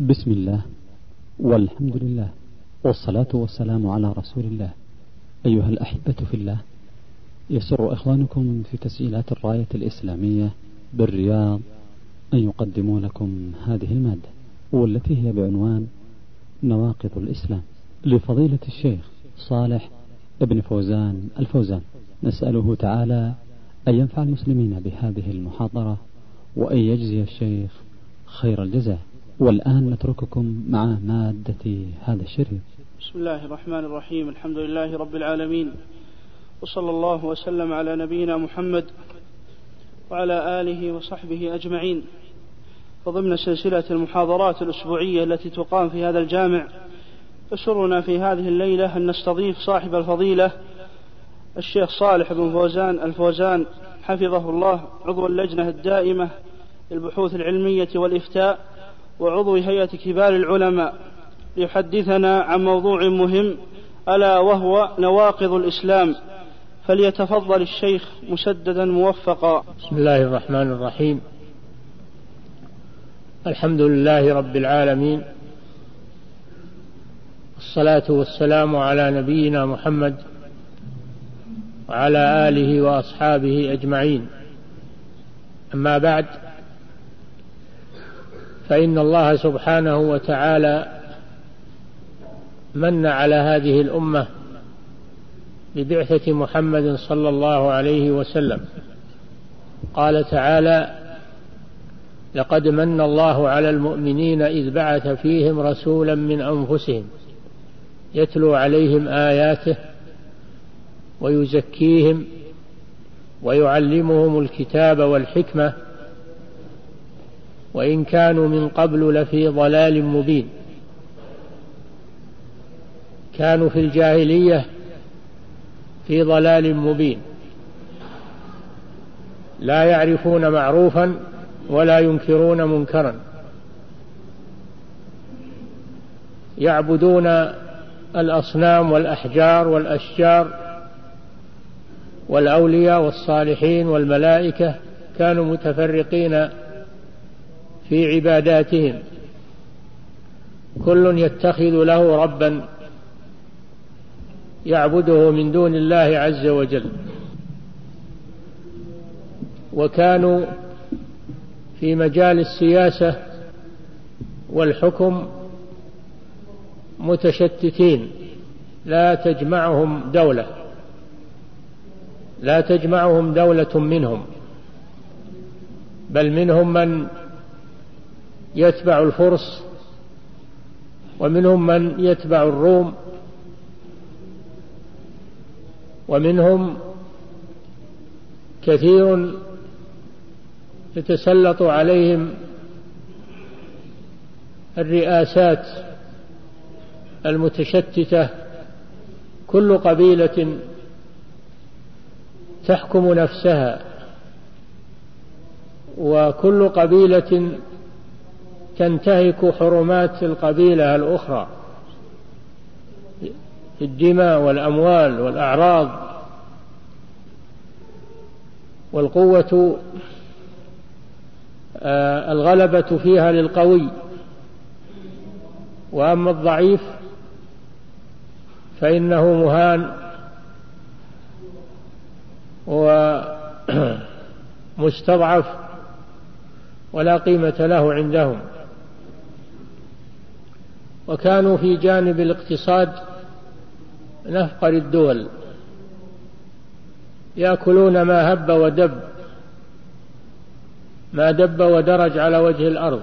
بسم الله والحمد لله والصلاة والسلام على رسول الله. أيها الأحبة في الله يسر إخوانكم في تسجيلات الراية الإسلامية بالرياض أن يقدموا لكم هذه المادة والتي هي بعنوان نواقض الإسلام. لفضيلة الشيخ صالح ابن فوزان الفوزان نسأله تعالى أن ينفع المسلمين بهذه المحاضرة وأن يجزي الشيخ خير الجزاء. والآن نترككم مع مادة هذا الشريط بسم الله الرحمن الرحيم. الحمد لله رب العالمين. وصلى الله وسلم على نبينا محمد وعلى آله وصحبه أجمعين. وضمن سلسلة المحاضرات الأسبوعية التي تقام في هذا الجامع يسرنا في هذه الليلة أن نستضيف صاحب الفضيلة الشيخ صالح بن فوزان الفوزان حفظه الله عضو اللجنة الدائمة للبحوث العلمية والإفتاء وعضو هيئة كبار العلماء ليحدثنا عن موضوع مهم ألا وهو نواقض الإسلام. فليتفضل الشيخ مسددا موفقا. بسم الله الرحمن الرحيم. الحمد لله رب العالمين. الصلاة والسلام على نبينا محمد وعلى آله وأصحابه أجمعين. أما بعد فإن الله سبحانه وتعالى من على هذه الأمة ببعثة محمد صلى الله عليه وسلم. قال تعالى لقد من الله على المؤمنين إذ بعث فيهم رسولا من أنفسهم يتلو عليهم آياته ويزكيهم ويعلمهم الكتاب والحكمة وإن كانوا من قبل لفي ضلال مبين. كانوا في الجاهلية في ضلال مبين. لا يعرفون معروفا ولا ينكرون منكرا. يعبدون الأصنام والأحجار والأشجار والأولياء والصالحين والملائكة. كانوا متفرقين في عباداتهم. كل يتخذ له ربا يعبده من دون الله عز وجل. وكانوا في مجال السياسة والحكم متشتتين. لا تجمعهم دولة. لا تجمعهم دولة منهم. بل منهم من يتبع الفرس ومنهم من يتبع الروم ومنهم كثير يتسلط عليهم الرئاسات المتشتتة كل قبيلة تحكم نفسها وكل قبيلة تنتهك حرمات القبيلة الأخرى. في الدماء والأموال والأعراض والقوة آه، الغلبة فيها للقوي. وأما الضعيف فإنه مهان. ومستضعف ولا قيمة له عندهم. وكانوا في جانب الاقتصاد نفقر الدول. يأكلون ما هب ودب ما دب ودرج على وجه الأرض.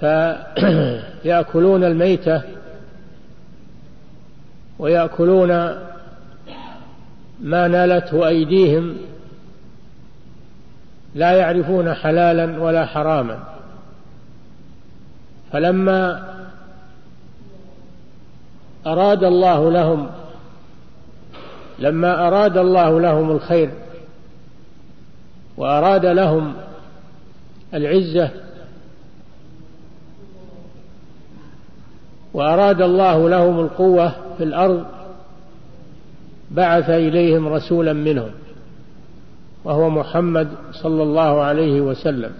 فيأكلون الميتة ويأكلون ما نالته أيديهم لا يعرفون حلالا ولا حراما. فلما أراد الله لهم لما أراد الله لهم الخير وأراد لهم العزة وأراد الله لهم القوة في الأرض بعث إليهم رسولا منهم وهو محمد صلى الله عليه وسلم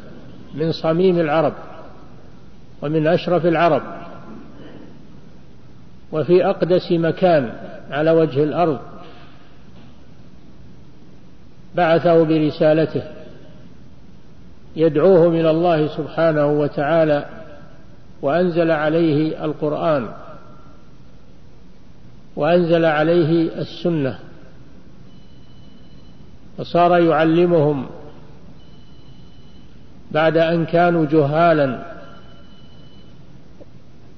من صميم العرب. ومن أشرف العرب. وفي أقدس مكان على وجه الأرض. بعثه برسالته. يدعوه من الله سبحانه وتعالى. وأنزل عليه القرآن. وأنزل عليه السنة. فصار يعلمهم. بعد أن كانوا جهالا.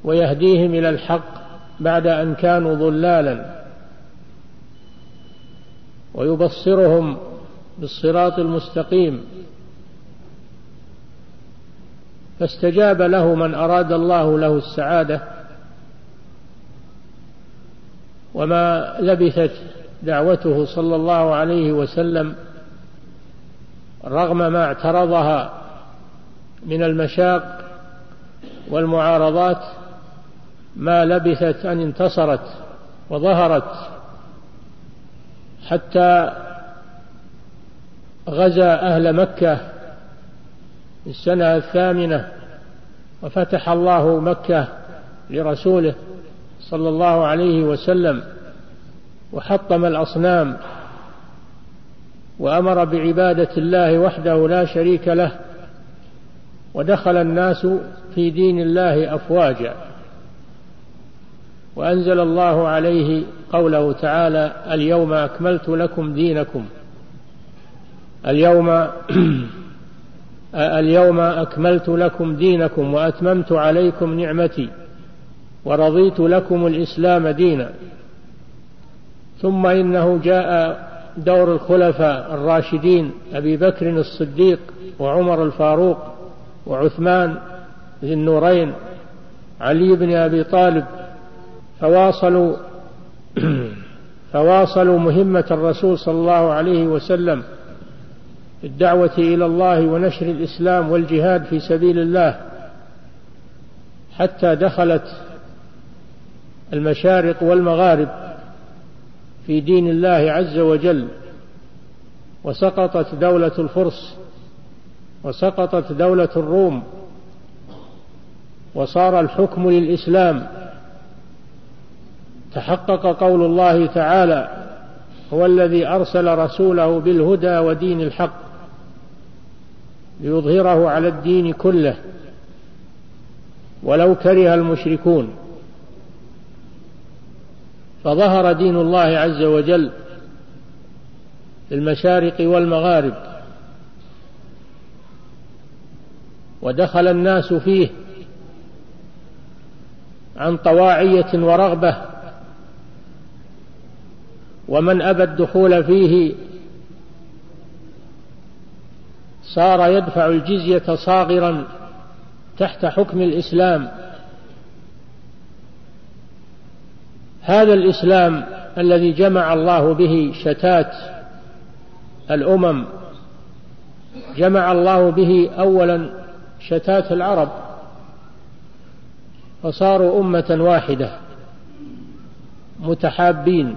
ويهديهم إلى الحق بعد أن كانوا ضلالا ويبصرهم بالصراط المستقيم. فاستجاب له من أراد الله له السعادة وما لبثت دعوته صلى الله عليه وسلم رغم ما اعترضها من المشاق والمعارضات ما لبثت أن انتصرت وظهرت حتى غزا أهل مكة في السنة الثامنة وفتح الله مكة لرسوله صلى الله عليه وسلم وحطم الأصنام وأمر بعبادة الله وحده لا شريك له ودخل الناس في دين الله أفواجا. وأنزل الله عليه قوله تعالى اليوم أكملت لكم دينكم. اليوم اليوم أكملت لكم دينكم وأتممت عليكم نعمتي ورضيت لكم الإسلام دينا. ثم إنه جاء دور الخلفاء الراشدين أبي بكر الصديق وعمر الفاروق وعثمان ذي النورين علي بن أبي طالب فواصلوا فواصلوا مهمة الرسول صلى الله عليه وسلم الدعوة إلى الله ونشر الإسلام والجهاد في سبيل الله حتى دخلت المشارق والمغارب في دين الله عز وجل وسقطت دولة الفرس وسقطت دولة الروم وصار الحكم للإسلام تحقق قول الله تعالى هو الذي أرسل رسوله بالهدى ودين الحق ليظهره على الدين كله ولو كره المشركون فظهر دين الله عز وجل في المشارق والمغارب. ودخل الناس فيه عن طواعية ورغبة ومن أبى الدخول فيه صار يدفع الجزية صاغرا تحت حكم الإسلام. هذا الإسلام الذي جمع الله به شتات الأمم جمع الله به أولا شتات العرب فصاروا أمة واحدة متحابين.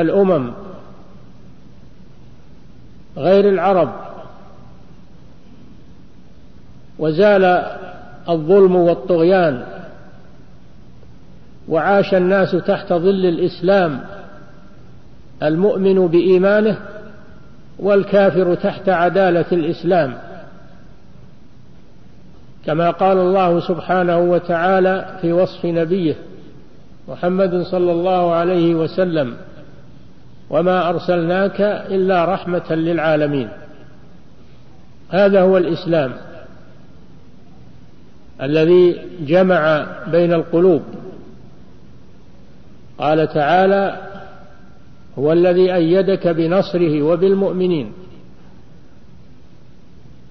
الأمم غير العرب وزال الظلم والطغيان وعاش الناس تحت ظل الإسلام المؤمن بإيمانه والكافر تحت عدالة الإسلام. كما قال الله سبحانه وتعالى في وصف نبيه محمد صلى الله عليه وسلم وما أرسلناك إلا رحمة للعالمين. هذا هو الإسلام الذي جمع بين القلوب. قال تعالى هو الذي أيدك بنصره وبالمؤمنين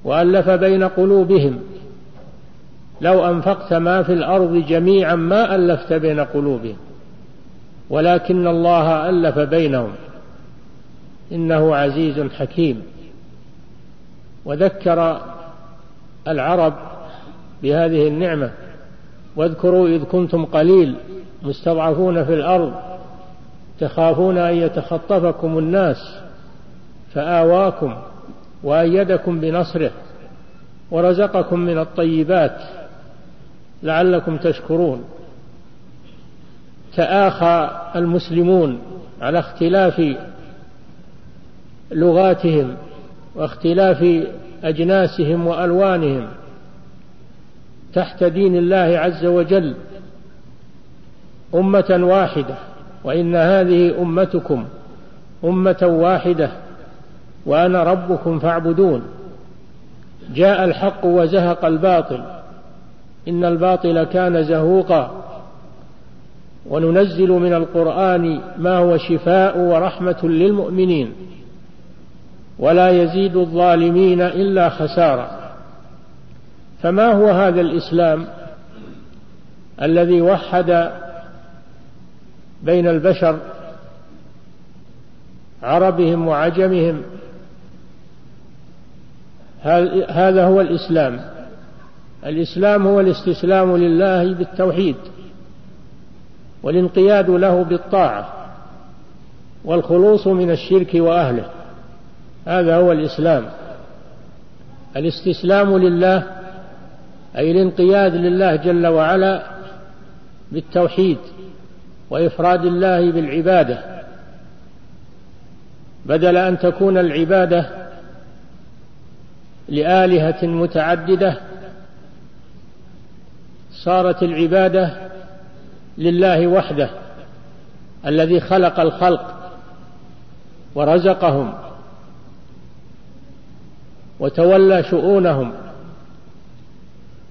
وألف بين قلوبهم. لو أنفقت ما في الأرض جميعا ما ألفت بين قلوبهم ولكن الله ألف بينهم. إنه عزيز حكيم. وذكر العرب بهذه النعمة. واذكروا إذ كنتم قليل مستضعفون في الأرض تخافون أن يتخطفكم الناس فآواكم وأيدكم بنصره ورزقكم من الطيبات لعلكم تشكرون. تآخى المسلمون على اختلاف لغاتهم واختلاف أجناسهم وألوانهم تحت دين الله عز وجل أمة واحدة وإن هذه أمتكم أمة واحدة وأنا ربكم فاعبدون. جاء الحق وزهق الباطل. إن الباطل كان زهوقا. وننزل من القرآن ما هو شفاء ورحمة للمؤمنين. ولا يزيد الظالمين إلا خسارة. فما هو هذا الإسلام الذي وحد بين البشر عربهم وعجمهم؟ هذا هو الإسلام؟ الإسلام هو الاستسلام لله بالتوحيد والانقياد له بالطاعة والخلوص من الشرك وأهله. هذا هو الإسلام. الاستسلام لله أي الانقياد لله جل وعلا بالتوحيد وإفراد الله بالعبادة. بدل أن تكون العبادة لآلهة متعددة صارت العبادة لله وحده الذي خلق الخلق ورزقهم. وتولى شؤونهم.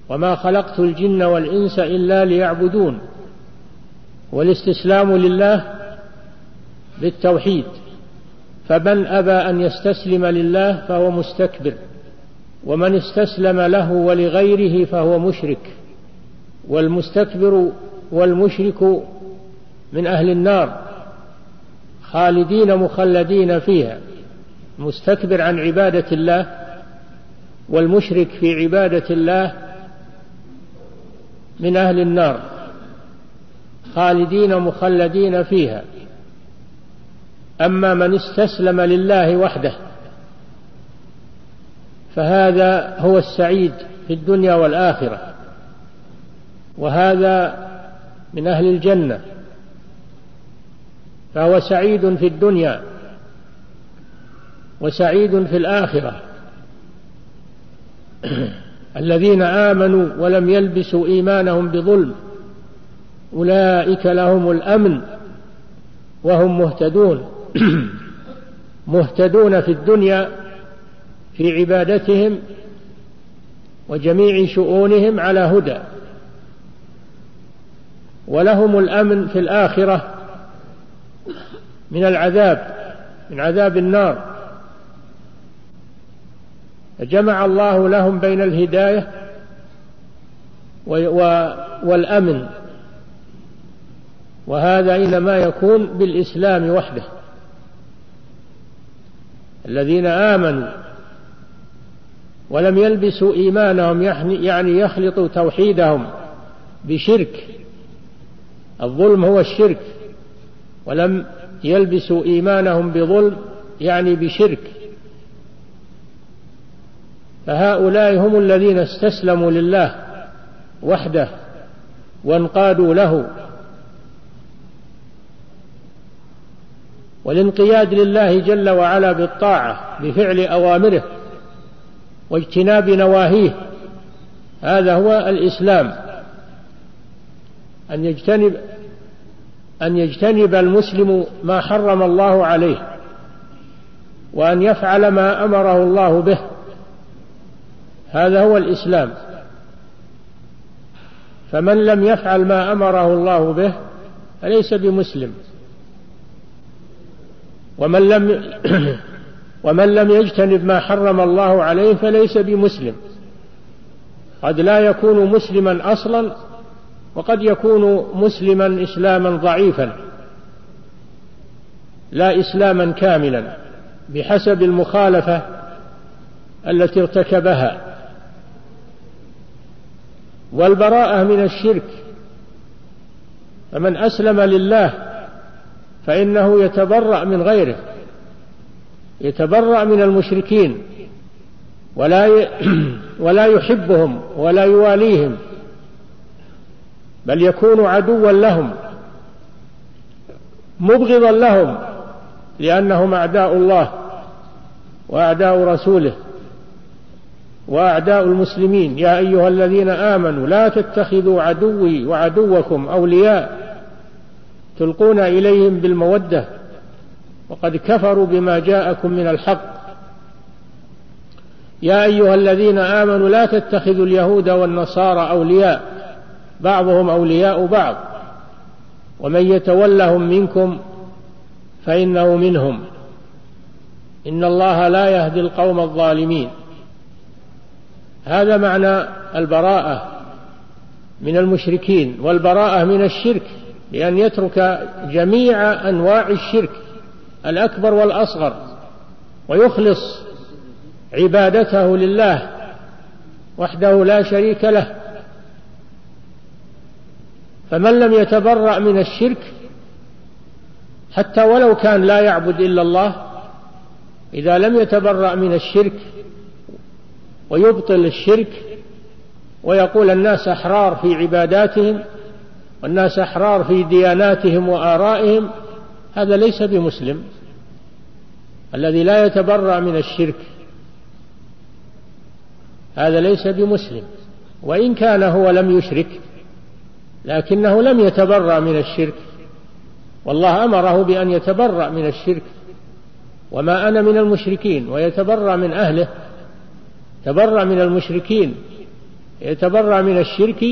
وما خلقت الجن والإنس إلا ليعبدون والاستسلام لله بالتوحيد. فمن أبى أن يستسلم لله فهو مستكبر ومن استسلم له ولغيره فهو مشرك. والمستكبر والمشرك من أهل النار خالدين مخلدين فيها مستكبر عن عبادة الله والمشرك في عبادة الله من أهل النار خالدين مخلدين فيها. أما من استسلم لله وحده فهذا هو السعيد في الدنيا والآخرة. وهذا من أهل الجنة فهو سعيد في الدنيا وسعيد في الآخرة. الذين آمنوا ولم يلبسوا إيمانهم بظلم أولئك لهم الأمن وهم مهتدون مهتدون في الدنيا في عبادتهم وجميع شؤونهم على هدى. ولهم الأمن في الآخرة من العذاب من عذاب النار. فجمع الله لهم بين الهداية والأمن. وهذا إنما يكون بالإسلام وحده. الذين آمنوا ولم يلبسوا إيمانهم يعني يخلطوا توحيدهم بشرك. الظلم هو الشرك. ولم يلبسوا إيمانهم بظلم يعني بشرك. فهؤلاء هم الذين استسلموا لله وحده وانقادوا له. والانقياد لله جل وعلا بالطاعة بفعل أوامره واجتناب نواهيه هذا هو الإسلام. أن يجتنب أن يجتنب المسلم ما حرم الله عليه وأن يفعل ما أمره الله به. هذا هو الإسلام. فمن لم يفعل ما أمره الله به فليس بمسلم. ومن لم ومن لم يجتنب ما حرم الله عليه فليس بمسلم. قد لا يكون مسلما أصلا وقد يكون مسلما إسلاما ضعيفا. لا إسلاما كاملا بحسب المخالفة التي ارتكبها. والبراءة من الشرك. فمن أسلم لله فإنه يتبرأ من غيره يتبرأ من المشركين ولا ولا يحبهم ولا يواليهم بل يكون عدوا لهم مبغضا لهم لأنهم أعداء الله وأعداء رسوله. وأعداء المسلمين يا أيها الذين آمنوا لا تتخذوا عدوي وعدوكم أولياء تلقون إليهم بالمودة وقد كفروا بما جاءكم من الحق. يا أيها الذين آمنوا لا تتخذوا اليهود والنصارى أولياء بعضهم أولياء بعض ومن يتولهم منكم فإنه منهم. إن الله لا يهدي القوم الظالمين. هذا معنى البراءة من المشركين والبراءة من الشرك بان يترك جميع أنواع الشرك الأكبر والأصغر ويخلص عبادته لله وحده لا شريك له. فمن لم يتبرأ من الشرك حتى ولو كان لا يعبد إلا الله إذا لم يتبرأ من الشرك ويبطل الشرك ويقول الناس أحرار في عباداتهم والناس أحرار في دياناتهم وآرائهم هذا ليس بمسلم. الذي لا يتبرأ من الشرك هذا ليس بمسلم. وإن كان هو لم يشرك لكنه لم يتبرأ من الشرك. والله أمره بأن يتبرأ من الشرك وما أنا من المشركين ويتبرأ من أهله. تبرأ من المشركين يتبرأ من الشرك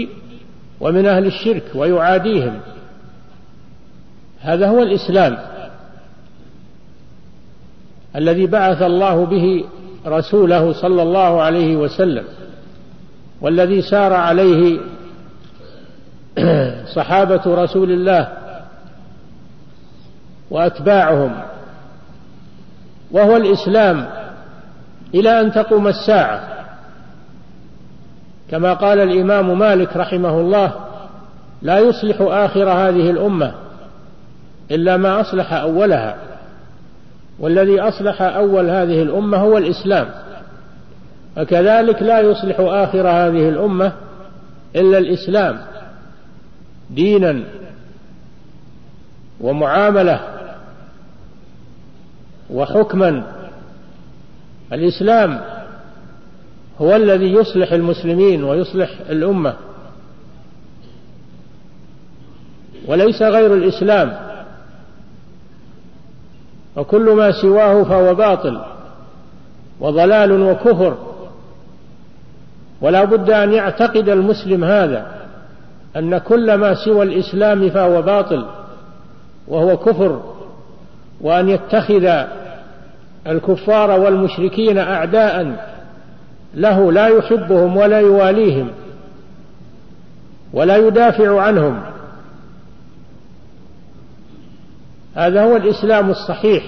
ومن أهل الشرك ويعاديهم. هذا هو الإسلام. الذي بعث الله به رسوله صلى الله عليه وسلم والذي سار عليه صحابة رسول الله وأتباعهم وهو الإسلام. إلى أن تقوم الساعة. كما قال الإمام مالك رحمه الله لا يصلح آخر هذه الأمة إلا ما أصلح أولها. والذي أصلح أول هذه الأمة هو الإسلام. وكذلك لا يصلح آخر هذه الأمة إلا الإسلام. دينا ومعاملة وحكما الإسلام هو الذي يصلح المسلمين ويصلح الأمة. وليس غير الإسلام. وكل ما سواه فهو باطل وضلال وكفر. ولا بد أن يعتقد المسلم هذا أن كل ما سوى الإسلام فهو باطل وهو كفر وأن يتخذ الكفار والمشركين أعداء له لا يحبهم ولا يواليهم ولا يدافع عنهم. هذا هو الإسلام الصحيح.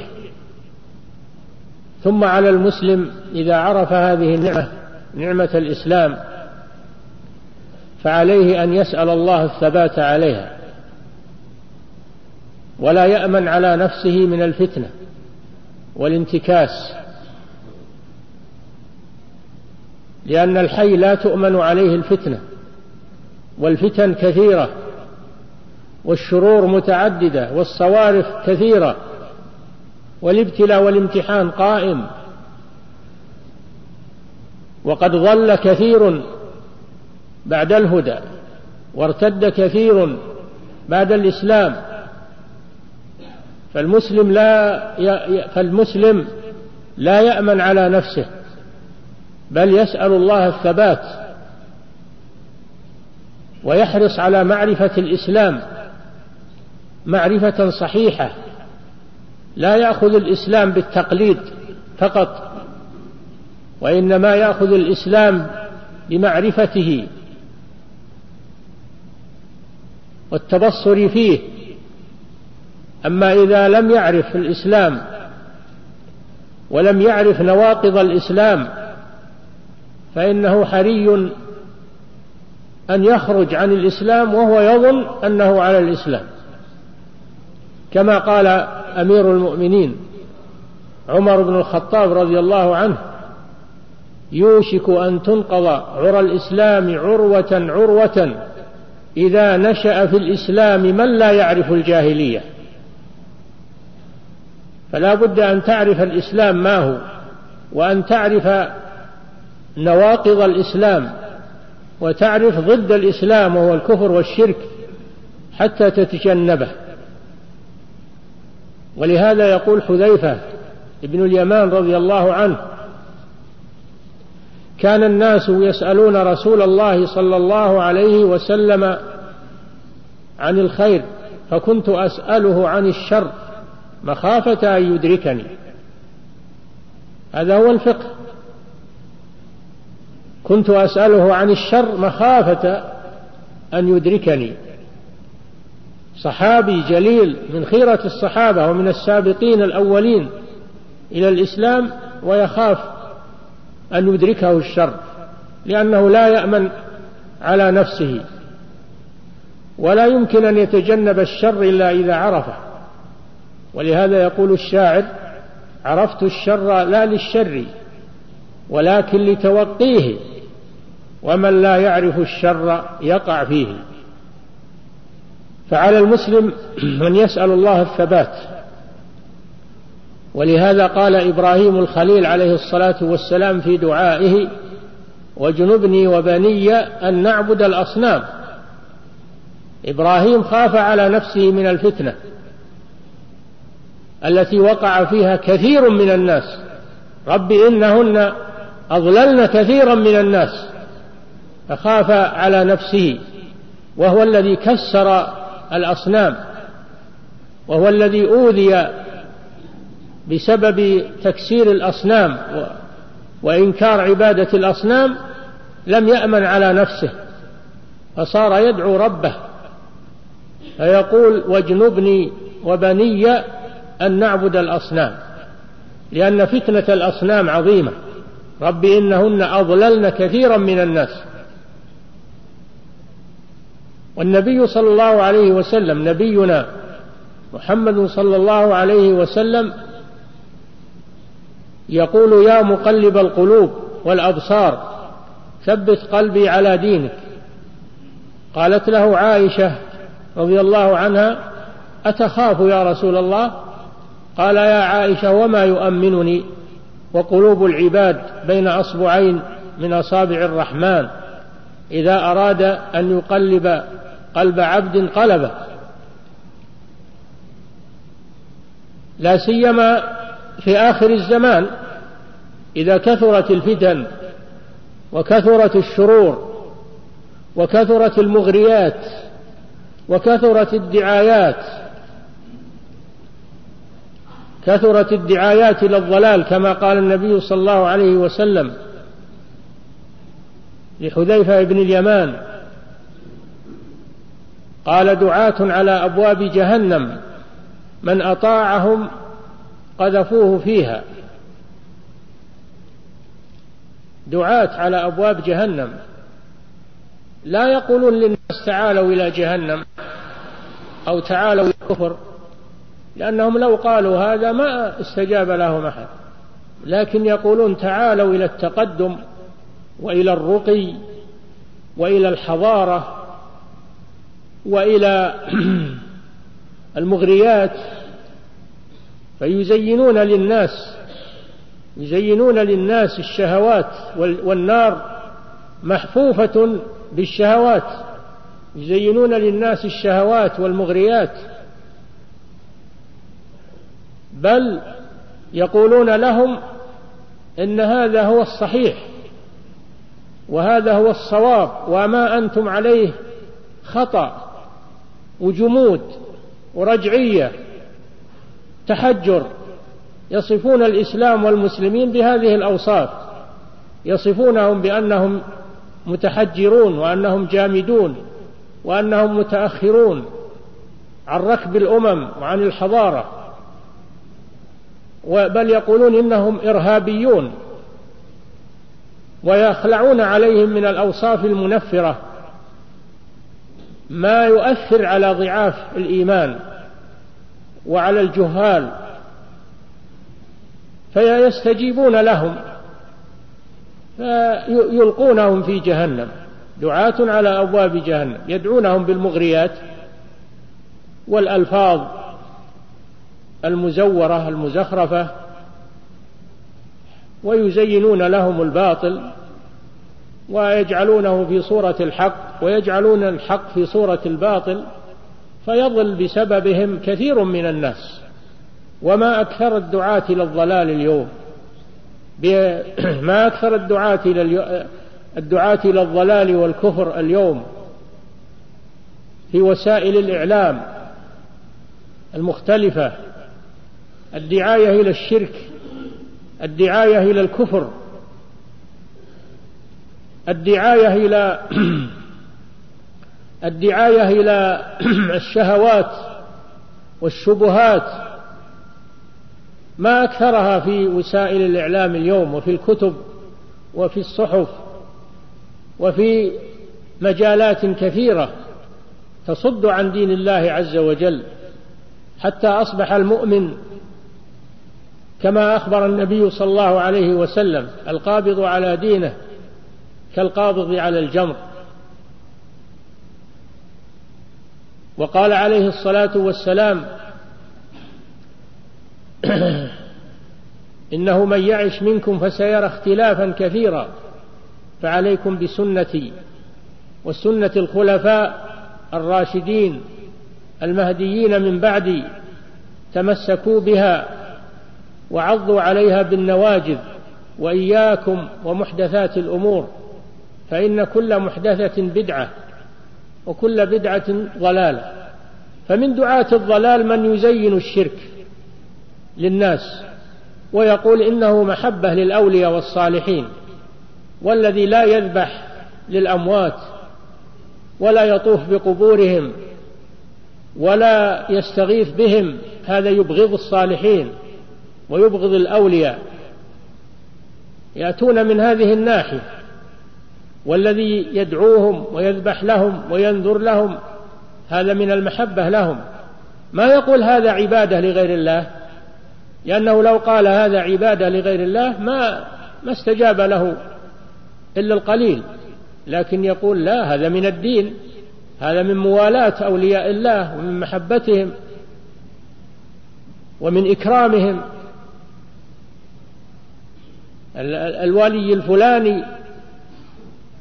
ثم على المسلم إذا عرف هذه النعمة نعمة الإسلام فعليه أن يسأل الله الثبات عليها ولا يأمن على نفسه من الفتنة. والانتكاس. لأن الحي لا تؤمن عليه الفتنة والفتن كثيرة والشرور متعددة والصوارف كثيرة والابتلاء والامتحان قائم. وقد ضل كثير بعد الهدى وارتد كثير بعد الإسلام. فالمسلم لا فالمسلم لا يأمن على نفسه بل يسأل الله الثبات ويحرص على معرفة الإسلام معرفة صحيحة لا يأخذ الإسلام بالتقليد فقط وإنما يأخذ الإسلام بمعرفته والتبصر فيه. أما إذا لم يعرف الإسلام ولم يعرف نواقض الإسلام فإنه حري أن يخرج عن الإسلام وهو يظن أنه على الإسلام. كما قال أمير المؤمنين عمر بن الخطاب رضي الله عنه يوشك أن تنقض عرى الإسلام عروة عروة إذا نشأ في الإسلام من لا يعرف الجاهلية. فلا بد أن تعرف الإسلام ما هو وأن تعرف نواقض الإسلام وتعرف ضد الإسلام وهو الكفر والشرك حتى تتجنبه. ولهذا يقول حذيفة ابن اليمان رضي الله عنه كان الناس يسألون رسول الله صلى الله عليه وسلم عن الخير فكنت أسأله عن الشر مخافة أن يدركني. هذا هو الفقه. كنت أسأله عن الشر مخافة أن يدركني. صحابي جليل من خيرة الصحابة ومن السابقين الأولين إلى الإسلام ويخاف أن يدركه الشر لأنه لا يأمن على نفسه. ولا يمكن أن يتجنب الشر إلا إذا عرفه. ولهذا يقول الشاعر عرفت الشر لا للشر ولكن لتوقيه ومن لا يعرف الشر يقع فيه. فعلى المسلم أن يسأل الله الثبات. ولهذا قال إبراهيم الخليل عليه الصلاة والسلام في دعائه واجنبني وبني أن نعبد الأصنام. إبراهيم خاف على نفسه من الفتنة. التي وقع فيها كثير من الناس. رب إنهن أضللن كثيرا من الناس. فخاف على نفسه وهو الذي كسر الأصنام وهو الذي أوذي بسبب تكسير الأصنام وإنكار عبادة الأصنام لم يأمن على نفسه فصار يدعو ربه فيقول واجنبني وبني أن نعبد الأصنام لأن فتنة الأصنام عظيمة. رب إنهن أضللن كثيرا من الناس. والنبي صلى الله عليه وسلم نبينا محمد صلى الله عليه وسلم يقول يا مقلب القلوب والأبصار ثبت قلبي على دينك. قالت له عائشة رضي الله عنها أتخاف يا رسول الله؟ قال يا عائشة وما يؤمنني وقلوب العباد بين أصبعين من أصابع الرحمن إذا أراد أن يقلب قلب عبد قلبه. لا سيما في آخر الزمان إذا كثرت الفتن وكثرت الشرور وكثرت المغريات وكثرت الدعايات كثرت الدعايات إلى الضلال كما قال النبي صلى الله عليه وسلم لحذيفة بن اليمان. قال دعاة على أبواب جهنم من أطاعهم قذفوه فيها. دعاة على أبواب جهنم. لا يقولون للناس تعالوا إلى جهنم أو تعالوا إلى الكفر. لأنهم لو قالوا هذا ما استجاب لهم أحد. لكن يقولون تعالوا إلى التقدم وإلى الرقي وإلى الحضارة وإلى المغريات فيزينون للناس يزينون للناس الشهوات والنار محفوفة بالشهوات يزينون للناس الشهوات والمغريات. بل يقولون لهم إن هذا هو الصحيح وهذا هو الصواب وما أنتم عليه خطأ وجمود ورجعية تحجر يصفون الإسلام والمسلمين بهذه الأوصاف يصفونهم بأنهم متحجرون وأنهم جامدون وأنهم متأخرون عن ركب الأمم وعن الحضارة بل يقولون إنهم إرهابيون ويخلعون عليهم من الأوصاف المنفرة ما يؤثر على ضعاف الإيمان وعلى الجهال فيستجيبون لهم فيلقونهم في جهنم دعاة على أبواب جهنم يدعونهم بالمغريات والألفاظ المزورة المزخرفة ويزينون لهم الباطل ويجعلونه في صورة الحق ويجعلون الحق في صورة الباطل فيضل بسببهم كثير من الناس. وما أكثر الدعاة إلى الضلال اليوم. ما أكثر الدعاة إلى الدعاة إلى الضلال والكفر اليوم في وسائل الإعلام المختلفة. الدعاية إلى الشرك الدعاية إلى الكفر الدعاية إلى الدعاية إلى الشهوات والشبهات ما أكثرها في وسائل الإعلام اليوم وفي الكتب وفي الصحف وفي مجالات كثيرة تصد عن دين الله عز وجل حتى أصبح المؤمن كما أخبر النبي صلى الله عليه وسلم القابض على دينه كالقابض على الجمر. وقال عليه الصلاة والسلام إنه من يعش منكم فسيرى اختلافا كثيرا فعليكم بسنتي وسنة الخلفاء الراشدين المهديين من بعدي تمسكوا بها وعضوا عليها بالنواجذ وإياكم ومحدثات الأمور فإن كل محدثة بدعة وكل بدعة ضلالة. فمن دعاة الضلال من يزين الشرك للناس ويقول إنه محبة للأولياء والصالحين والذي لا يذبح للأموات ولا يطوف بقبورهم ولا يستغيث بهم هذا يبغض الصالحين. ويبغض الأولياء يأتون من هذه الناحية والذي يدعوهم ويذبح لهم وينذر لهم هذا من المحبة لهم. ما يقول هذا عبادة لغير الله؟ لأنه لو قال هذا عبادة لغير الله ما ما استجاب له إلا القليل. لكن يقول لا هذا من الدين هذا من موالاة أولياء الله ومن محبتهم ومن إكرامهم. الولي الفلاني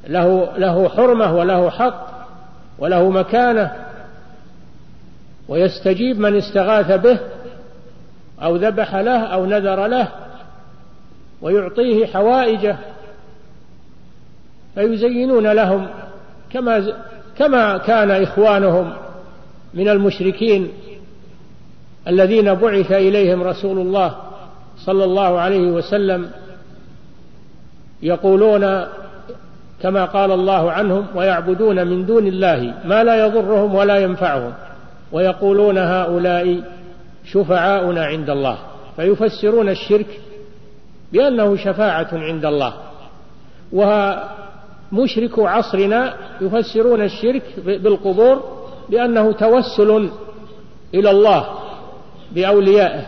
له له حرمة وله حق وله مكانة ويستجيب من استغاث به أو ذبح له أو نذر له ويعطيه حوائجه فيزينون لهم كما كما كان إخوانهم من المشركين الذين بعث إليهم رسول الله صلى الله عليه وسلم يقولون كما قال الله عنهم ويعبدون من دون الله ما لا يضرهم ولا ينفعهم ويقولون هؤلاء شفعاؤنا عند الله فيفسرون الشرك بأنه شفاعة عند الله ومشرك عصرنا يفسرون الشرك بالقبور بأنه توسل إلى الله بأوليائه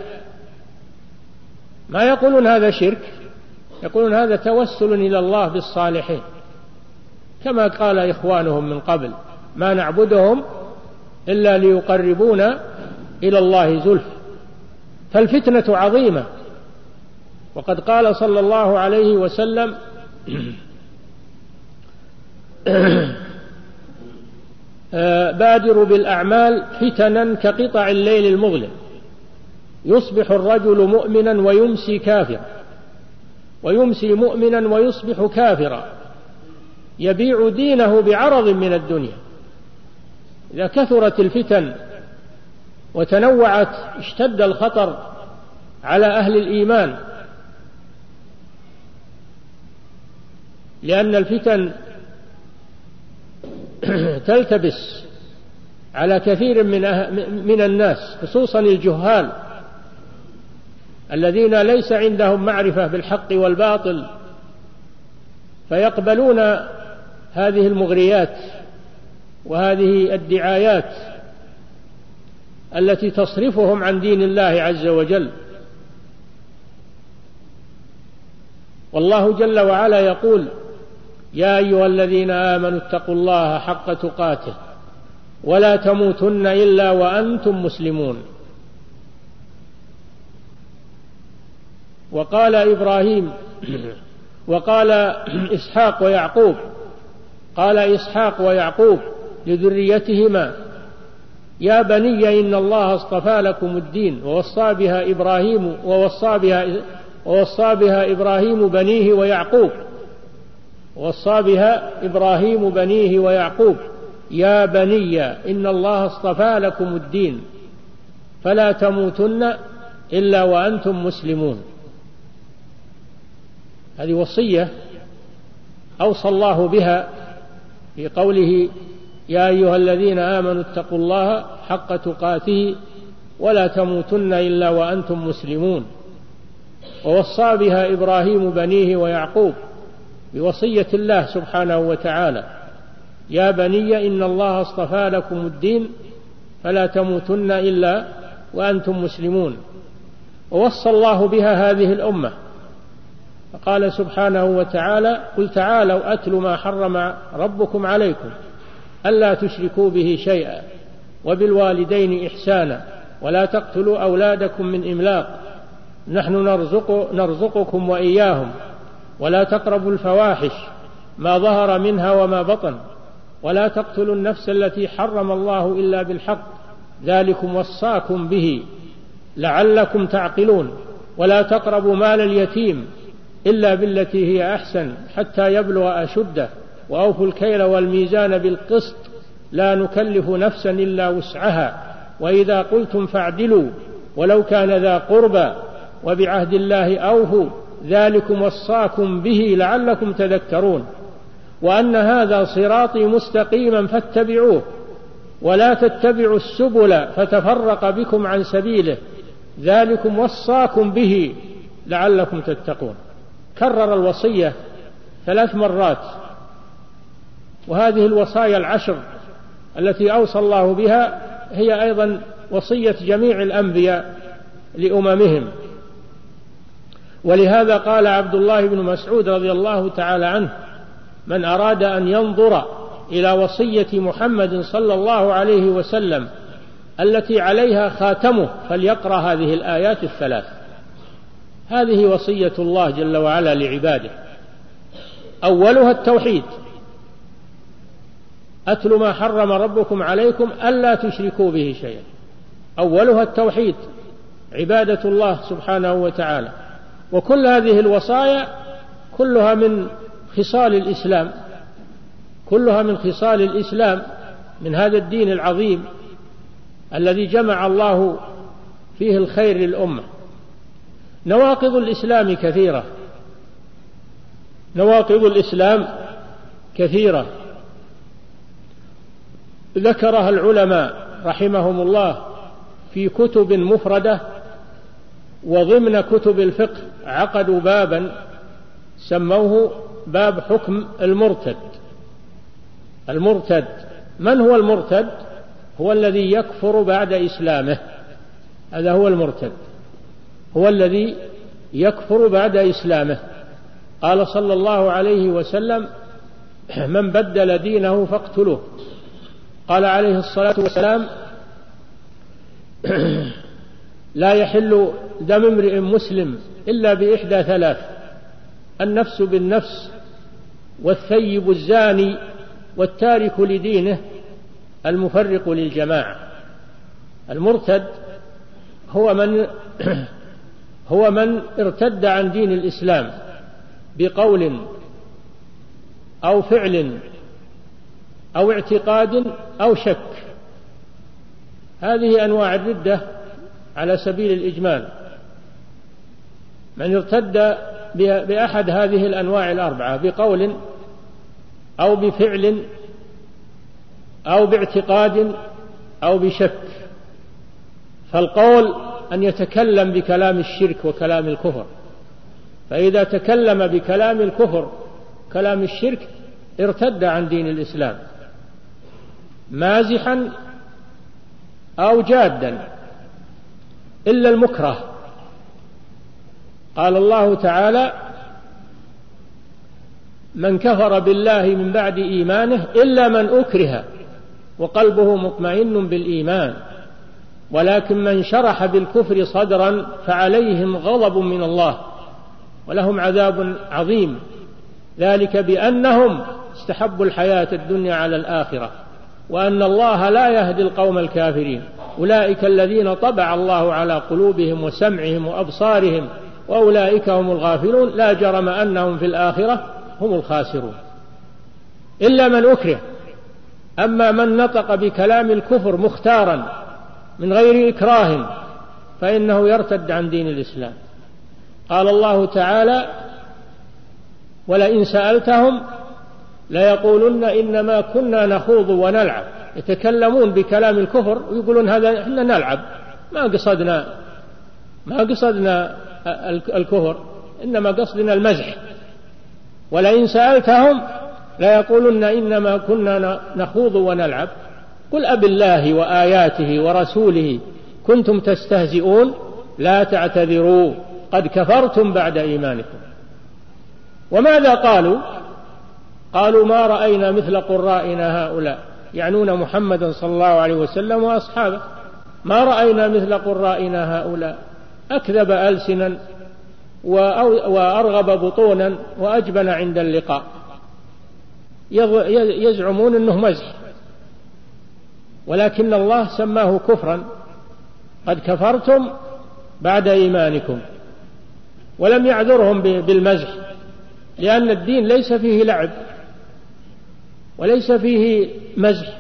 ما يقولون هذا شرك يقولون هذا توسل إلى الله بالصالحين. كما قال إخوانهم من قبل ما نعبدهم إلا ليقربونا إلى الله زلف. فالفتنة عظيمة. وقد قال صلى الله عليه وسلم بادروا بالأعمال فتنا كقطع الليل المظلم. يصبح الرجل مؤمنا ويمسي كافرا. ويمسي مؤمنا ويصبح كافرا. يبيع دينه بعرض من الدنيا. إذا كثرت الفتن وتنوعت اشتد الخطر على أهل الإيمان. لأن الفتن تلتبس على كثير من أه- من الناس خصوصا الجهال. الذين ليس عندهم معرفة بالحق والباطل فيقبلون هذه المغريات وهذه الدعايات التي تصرفهم عن دين الله عز وجل. والله جل وعلا يقول يا أيها الذين آمنوا اتقوا الله حق تقاته ولا تموتن إلا وأنتم مسلمون. وقال إبراهيم وقال إسحاق ويعقوب قال إسحاق ويعقوب لذريتهما يا بني إن الله اصطفى لكم الدين ووصى بها إبراهيم ووصى بها ووصى بها إبراهيم بنيه ويعقوب وصى بها إبراهيم بنيه ويعقوب يا بني إن الله اصطفى لكم الدين فلا تموتن إلا وأنتم مسلمون. هذه وصية أوصى الله بها في قوله يا أيها الذين آمنوا اتقوا الله حق تقاته ولا تموتن إلا وأنتم مسلمون. ووصى بها إبراهيم بنيه ويعقوب بوصية الله سبحانه وتعالى. يا بني إن الله اصطفى لكم الدين فلا تموتن إلا وأنتم مسلمون. ووصى الله بها هذه الأمة فقال سبحانه وتعالى قل تعالوا أتل ما حرم ربكم عليكم ألا تشركوا به شيئا وبالوالدين إحسانا ولا تقتلوا أولادكم من إملاق نحن نرزق نرزقكم وإياهم ولا تقربوا الفواحش ما ظهر منها وما بطن ولا تقتلوا النفس التي حرم الله إلا بالحق ذلكم وصاكم به لعلكم تعقلون ولا تقربوا مال اليتيم إلا بالتي هي أحسن حتى يبلغ أشده وأوفوا الكيل والميزان بالقسط لا نكلف نفسا إلا وسعها وإذا قلتم فاعدلوا ولو كان ذا قربى وبعهد الله أوفوا ذلكم وصاكم به لعلكم تذكرون وأن هذا صراطي مستقيما فاتبعوه ولا تتبعوا السبل فتفرق بكم عن سبيله ذلكم وصاكم به لعلكم تتقون كرر الوصية ثلاث مرات. وهذه الوصايا العشر التي أوصى الله بها هي أيضا وصية جميع الأنبياء لأممهم. ولهذا قال عبد الله بن مسعود رضي الله تعالى عنه من أراد أن ينظر إلى وصية محمد صلى الله عليه وسلم التي عليها خاتمه فليقرأ هذه الآيات الثلاث. هذه وصية الله جل وعلا لعباده. أولها التوحيد. أتل ما حرم ربكم عليكم ألا تشركوا به شيئا. أولها التوحيد عبادة الله سبحانه وتعالى. وكل هذه الوصايا كلها من خصال الإسلام. كلها من خصال الإسلام من هذا الدين العظيم الذي جمع الله فيه الخير للأمة. نواقض الإسلام كثيرة. نواقض الإسلام كثيرة. ذكرها العلماء رحمهم الله في كتب مفردة وضمن كتب الفقه عقدوا بابا سموه باب حكم المرتد. المرتد من هو المرتد؟ هو الذي يكفر بعد إسلامه. هذا هو المرتد. هو الذي يكفر بعد إسلامه. قال صلى الله عليه وسلم من بدل دينه فاقتلوه. قال عليه الصلاة والسلام لا يحل دم امرئ مسلم إلا بإحدى ثلاث النفس بالنفس والثيب الزاني والتارك لدينه المفرق للجماعة. المرتد هو من هو من ارتد عن دين الإسلام بقول أو فعل أو اعتقاد أو شك. هذه أنواع الردة على سبيل الإجمال. من ارتد بأحد هذه الأنواع الأربعة بقول أو بفعل أو باعتقاد أو بشك. فالقول أن يتكلم بكلام الشرك وكلام الكفر. فإذا تكلم بكلام الكفر كلام الشرك ارتد عن دين الإسلام. مازحا أو جادا. إلا المكره. قال الله تعالى من كفر بالله من بعد إيمانه إلا من أكره وقلبه مطمئن بالإيمان. ولكن من شرح بالكفر صدرا فعليهم غضب من الله ولهم عذاب عظيم. ذلك بأنهم استحبوا الحياة الدنيا على الآخرة وأن الله لا يهدي القوم الكافرين. أولئك الذين طبع الله على قلوبهم وسمعهم وأبصارهم وأولئك هم الغافلون. لا جرم أنهم في الآخرة هم الخاسرون. إلا من أكره. أما من نطق بكلام الكفر مختارا من غير إكراه فإنه يرتد عن دين الإسلام. قال الله تعالى ولئن سألتهم ليقولن إنما كنا نخوض ونلعب. يتكلمون بكلام الكفر ويقولون هذا إحنا نلعب. ما قصدنا ما قصدنا الكفر إنما قصدنا المزح. ولئن سألتهم ليقولن إنما كنا نخوض ونلعب. قل أب الله وآياته ورسوله كنتم تستهزئون لا تعتذروا قد كفرتم بعد إيمانكم. وماذا قالوا؟ قالوا ما رأينا مثل قرائنا هؤلاء يعنون محمدا صلى الله عليه وسلم وأصحابه. ما رأينا مثل قرائنا هؤلاء أكذب ألسنا وأرغب بطونا وأجبن عند اللقاء. يزعمون أنه مزح. ولكن الله سماه كفرا. قد كفرتم بعد إيمانكم ولم يعذرهم بالمزح لأن الدين ليس فيه لعب وليس فيه مزح.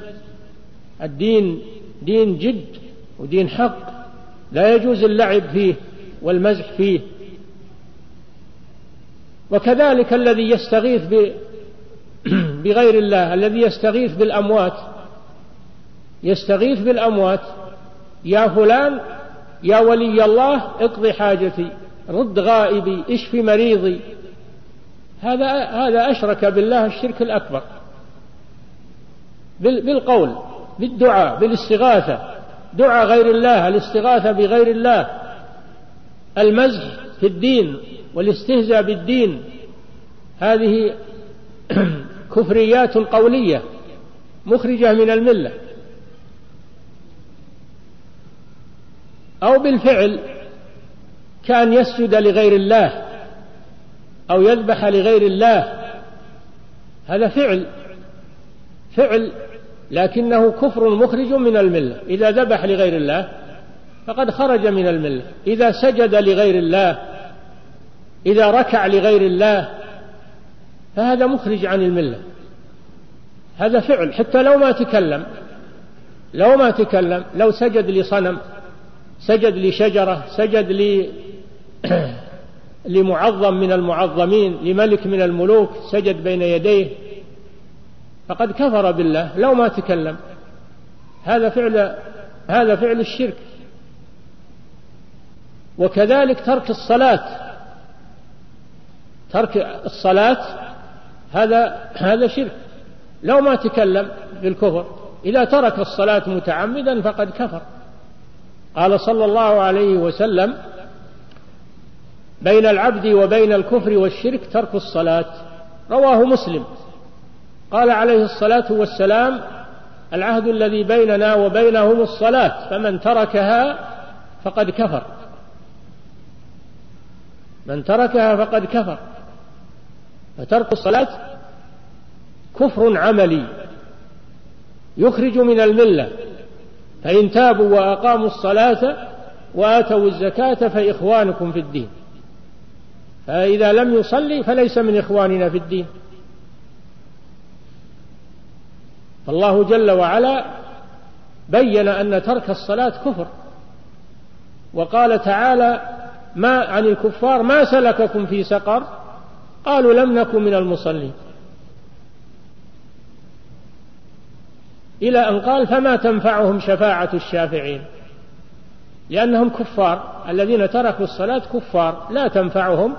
الدين دين جد ودين حق لا يجوز اللعب فيه والمزح فيه. وكذلك الذي يستغيث بغير الله الذي يستغيث بالأموات يستغيث بالأموات. يا فلان يا ولي الله اقضي حاجتي. رد غائبي اشف مريضي. هذا هذا أشرك بالله الشرك الأكبر. بالقول بالدعاء بالاستغاثة. دعاء غير الله الاستغاثة بغير الله. المزح في الدين والاستهزاء بالدين. هذه كفريات قولية مخرجة من الملة. أو بالفعل كان يسجد لغير الله أو يذبح لغير الله. هذا فعل فعل لكنه كفر مخرج من الملة. إذا ذبح لغير الله فقد خرج من الملة. إذا سجد لغير الله إذا ركع لغير الله فهذا مخرج عن الملة. هذا فعل. حتى لو ما تكلم لو ما تكلم لو سجد لصنم سجد لشجرة سجد ل لمعظم من المعظمين لملك من الملوك سجد بين يديه. فقد كفر بالله لو ما تكلم. هذا فعل هذا فعل الشرك. وكذلك ترك الصلاة. ترك الصلاة هذا هذا شرك. لو ما تكلم بالكفر. إذا ترك الصلاة متعمدا فقد كفر. قال صلى الله عليه وسلم بين العبد وبين الكفر والشرك ترك الصلاة. رواه مسلم. قال عليه الصلاة والسلام العهد الذي بيننا وبينهم الصلاة فمن تركها فقد كفر. من تركها فقد كفر. فترك الصلاة كفر عملي يخرج من الملة. فإن تابوا وأقاموا الصلاة وآتوا الزكاة فإخوانكم في الدين. فإذا لم يصلي فليس من إخواننا في الدين. فالله جل وعلا بين أن ترك الصلاة كفر. وقال تعالى ما عن الكفار ما سلككم في سقر؟ قالوا لم نكن من المصلين. إلى أن قال فما تنفعهم شفاعة الشافعين؟ لأنهم كفار الذين تركوا الصلاة كفار لا تنفعهم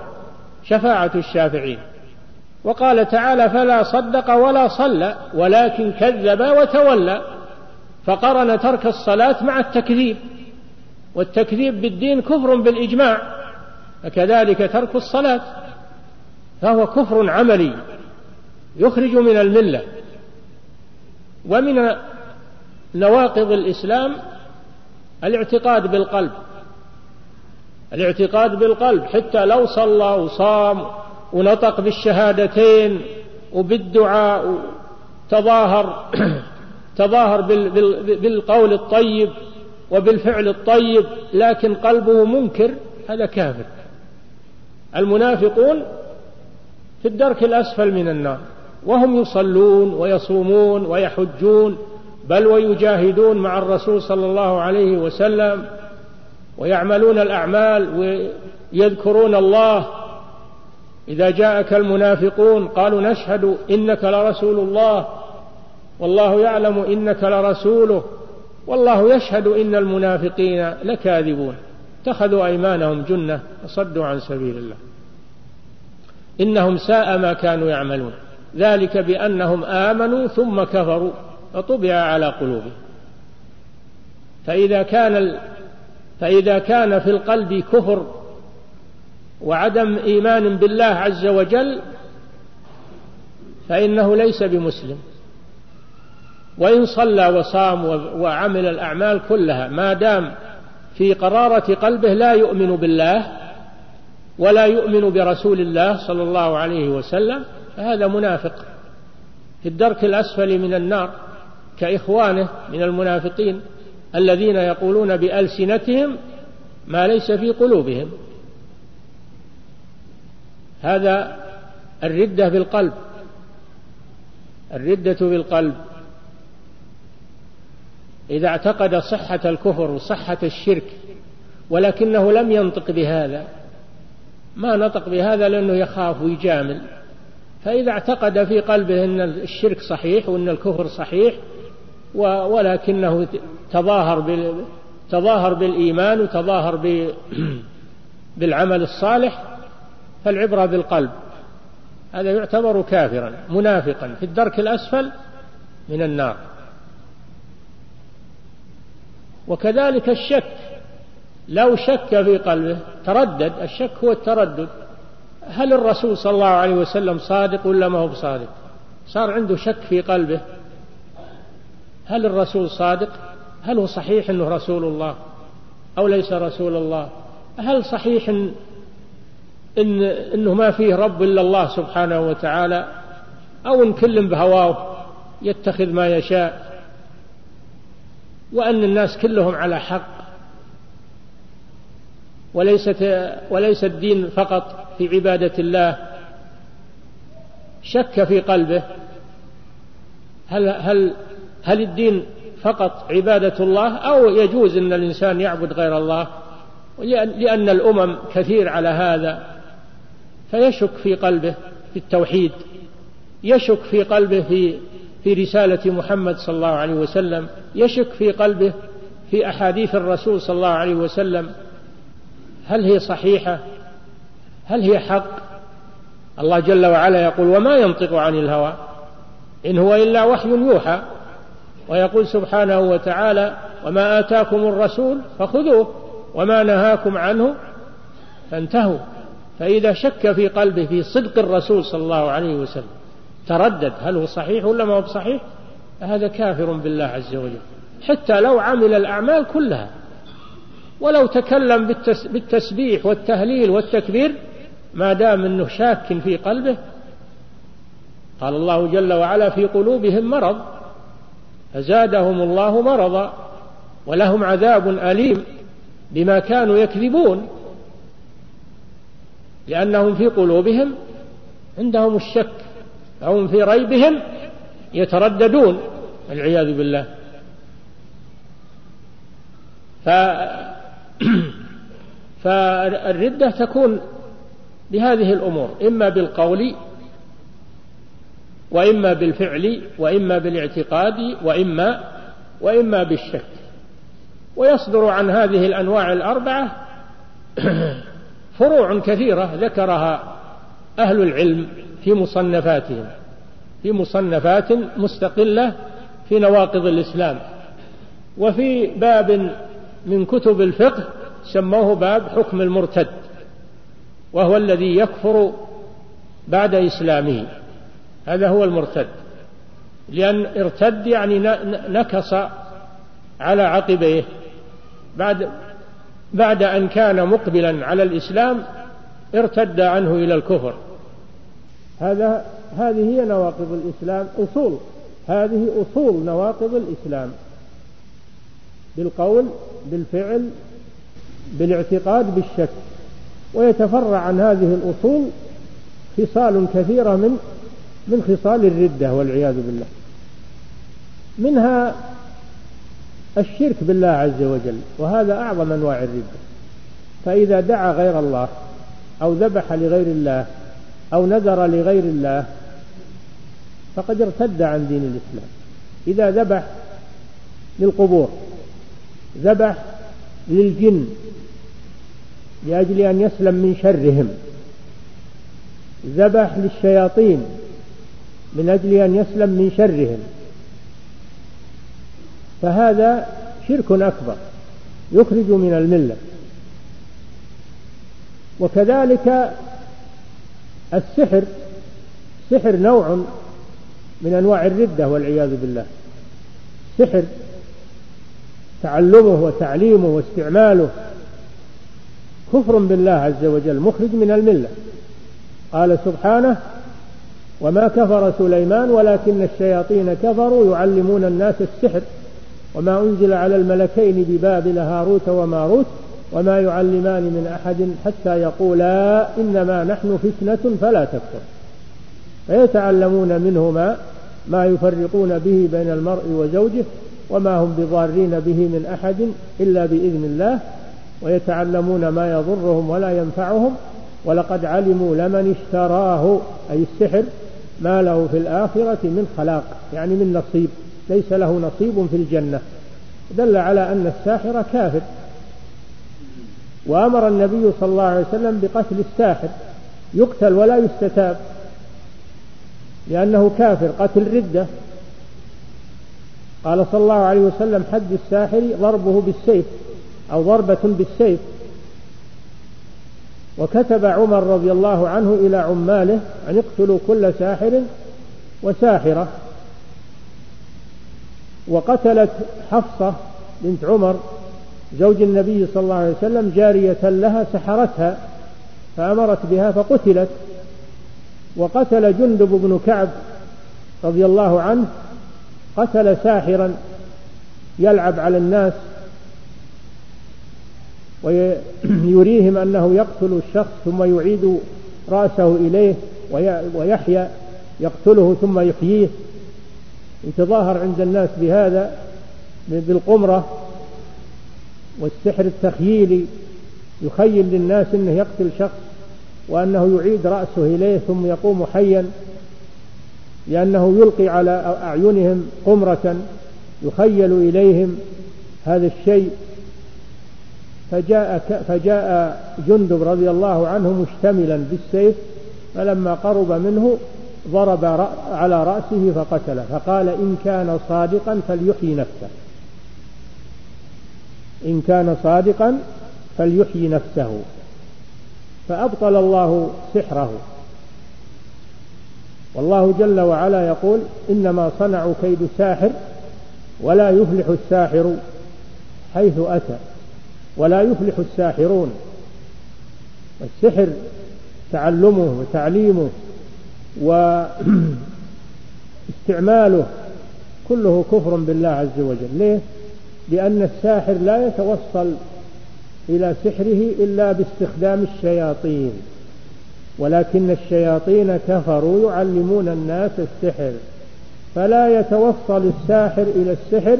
شفاعة الشافعين. وقال تعالى فلا صدق ولا صلى ولكن كذب وتولى فقرن ترك الصلاة مع التكذيب. والتكذيب بالدين كفر بالإجماع فكذلك ترك الصلاة فهو كفر عملي يخرج من الملة. ومن نواقض الإسلام الاعتقاد بالقلب. الاعتقاد بالقلب حتى لو صلى وصام ونطق بالشهادتين وبالدعاء تظاهر تظاهر بالقول الطيب وبالفعل الطيب لكن قلبه منكر هذا كافر. المنافقون في الدرك الأسفل من النار. وهم يصلون ويصومون ويحجون بل ويجاهدون مع الرسول صلى الله عليه وسلم ويعملون الأعمال ويذكرون الله. إذا جاءك المنافقون قالوا نشهد إنك لرسول الله والله يعلم إنك لرسوله والله يشهد إن المنافقين لكاذبون. اتخذوا أيمانهم جنة وصدوا عن سبيل الله. إنهم ساء ما كانوا يعملون. ذلك بأنهم آمنوا ثم كفروا فطبع على قلوبهم. فإذا كان فإذا كان في القلب كفر وعدم إيمان بالله عز وجل فإنه ليس بمسلم. وإن صلى وصام وعمل الأعمال كلها ما دام في قرارة قلبه لا يؤمن بالله ولا يؤمن برسول الله صلى الله عليه وسلم فهذا منافق. في الدرك الأسفل من النار كإخوانه من المنافقين الذين يقولون بألسنتهم ما ليس في قلوبهم. هذا الردة بالقلب الردة بالقلب. إذا اعتقد صحة الكفر وصحة الشرك ولكنه لم ينطق بهذا ما نطق بهذا لأنه يخاف ويجامل. فإذا اعتقد في قلبه أن الشرك صحيح وأن الكفر صحيح ولكنه تظاهر بال تظاهر بالإيمان وتظاهر بالعمل الصالح فالعبرة بالقلب هذا يعتبر كافرا منافقا في الدرك الأسفل من النار. وكذلك الشك لو شك في قلبه تردد الشك هو التردد. هل الرسول صلى الله عليه وسلم صادق ولا ما هو بصادق؟ صار عنده شك في قلبه. هل الرسول صادق؟ هل هو صحيح إنه رسول الله أو ليس رسول الله؟ هل صحيح إن, إن إنه ما فيه رب إلا الله سبحانه وتعالى؟ أو إن كل بهواه يتخذ ما يشاء؟ وأن الناس كلهم على حق. وليست وليس الدين فقط. في عبادة الله شك في قلبه هل هل هل الدين فقط عبادة الله أو يجوز أن الإنسان يعبد غير الله؟ لأن الأمم كثير على هذا فيشك في قلبه في التوحيد يشك في قلبه في في رسالة محمد صلى الله عليه وسلم يشك في قلبه في أحاديث الرسول صلى الله عليه وسلم. هل هي صحيحة؟ هل هي حق؟ الله جل وعلا يقول وما ينطق عن الهوى؟ إن هو إلا وحي يوحى. ويقول سبحانه وتعالى وما آتاكم الرسول فخذوه وما نهاكم عنه فانتهوا. فإذا شك في قلبه في صدق الرسول صلى الله عليه وسلم تردد هل هو صحيح ولا ما هو بصحيح؟ هذا كافر بالله عز وجل. حتى لو عمل الأعمال كلها ولو تكلم بالتسبيح والتهليل والتكبير ما دام انه شاك في قلبه قال الله جل وعلا في قلوبهم مرض فزادهم الله مرضا ولهم عذاب أليم بما كانوا يكذبون لأنهم في قلوبهم عندهم الشك فهم في ريبهم يترددون والعياذ بالله. فالردة تكون بهذه الأمور إما بالقول وإما بالفعل وإما بالاعتقاد وإما وإما بالشك. ويصدر عن هذه الأنواع الأربعة فروع كثيرة ذكرها أهل العلم في مصنفاتهم في مصنفات مستقلة في نواقض الإسلام. وفي باب من كتب الفقه سموه باب حكم المرتد. وهو الذي يكفر بعد إسلامه. هذا هو المرتد. لأن ارتد يعني نكص على عقبيه. بعد بعد أن كان مقبلا على الإسلام ارتد عنه إلى الكفر. هذا هذه هي نواقض الإسلام. أصول. هذه أصول نواقض الإسلام. بالقول بالفعل بالاعتقاد بالشك. ويتفرع عن هذه الأصول خصال كثيرة من من خصال الردة والعياذ بالله. منها الشرك بالله عز وجل وهذا أعظم أنواع الردة. فإذا دعا غير الله أو ذبح لغير الله أو نذر لغير الله فقد ارتد عن دين الإسلام. إذا ذبح للقبور ذبح للجن لأجل أن يسلم من شرهم. ذبح للشياطين من أجل أن يسلم من شرهم. فهذا شرك أكبر يخرج من الملة. وكذلك السحر سحر نوع من أنواع الردة والعياذ بالله. سحر تعلمه وتعليمه واستعماله كفر بالله عز وجل مخرج من الملة. قال سبحانه وما كفر سليمان ولكن الشياطين كفروا يعلمون الناس السحر وما أنزل على الملكين ببابل هاروت وماروت وما يعلمان من أحد حتى يقولا إنما نحن فتنة فلا تكفر. فيتعلمون منهما ما يفرقون به بين المرء وزوجه وما هم بضارين به من أحد إلا بإذن الله ويتعلمون ما يضرهم ولا ينفعهم ولقد علموا لمن اشتراه أي السحر ما له في الآخرة من خلاق يعني من نصيب ليس له نصيب في الجنة. دل على أن الساحر كافر. وأمر النبي صلى الله عليه وسلم بقتل الساحر يقتل ولا يستتاب لأنه كافر قتل ردة. قال صلى الله عليه وسلم حد الساحر ضربه بالسيف. أو ضربة بالسيف. وكتب عمر رضي الله عنه إلى عماله أن اقتلوا كل ساحر وساحرة. وقتلت حفصة بنت عمر زوج النبي صلى الله عليه وسلم جارية لها سحرتها فأمرت بها فقتلت. وقتل جندب بن كعب رضي الله عنه قتل ساحرا يلعب على الناس ويريهم أنه يقتل الشخص ثم يعيد رأسه إليه ويحيا يقتله ثم يحييه. يتظاهر عند الناس بهذا بالقمرة والسحر التخييلي. يخيل للناس أنه يقتل شخص وأنه يعيد رأسه إليه ثم يقوم حيا لأنه يلقي على أعينهم قمرة يخيل إليهم هذا الشيء. فجاء فجاء جندب رضي الله عنه مشتملا بالسيف فلما قرب منه ضرب على رأسه فقتله فقال إن كان صادقا فليحيي نفسه. إن كان صادقا فليحيي نفسه. فأبطل الله سحره. والله جل وعلا يقول إنما صنعوا كيد ساحر ولا يفلح الساحر حيث أتى. ولا يفلح الساحرون. السحر تعلمه وتعليمه واستعماله كله كفر بالله عز وجل. ليه؟ لأن الساحر لا يتوصل إلى سحره إلا باستخدام الشياطين. ولكن الشياطين كفروا يعلمون الناس السحر. فلا يتوصل الساحر إلى السحر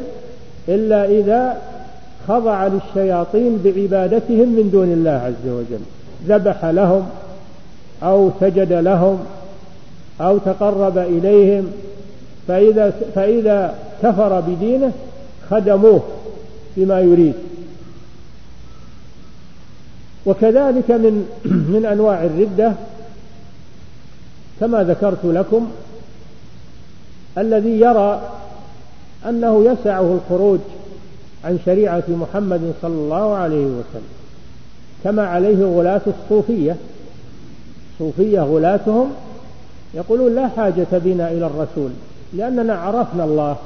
إلا إذا خضع للشياطين بعبادتهم من دون الله عز وجل. ذبح لهم أو سجد لهم أو تقرب إليهم فإذا, فإذا كفر بدينه خدموه بما يريد. وكذلك من من أنواع الردة كما ذكرت لكم الذي يرى أنه يسعه الخروج عن شريعة محمد صلى الله عليه وسلم. كما عليه غلاة الصوفية. صوفية غلاتهم يقولون لا حاجة بنا إلى الرسول لأننا عرفنا الله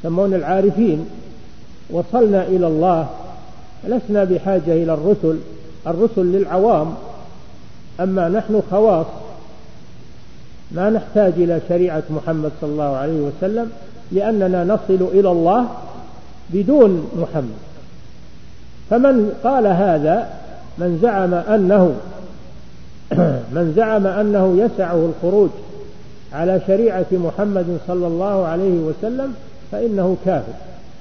يسمون العارفين وصلنا إلى الله لسنا بحاجة إلى الرسل الرسل للعوام. أما نحن خواص ما نحتاج إلى شريعة محمد صلى الله عليه وسلم لأننا نصل إلى الله بدون محمد. فمن قال هذا من زعم أنه من زعم أنه يسعه الخروج على شريعة محمد صلى الله عليه وسلم فإنه كافر.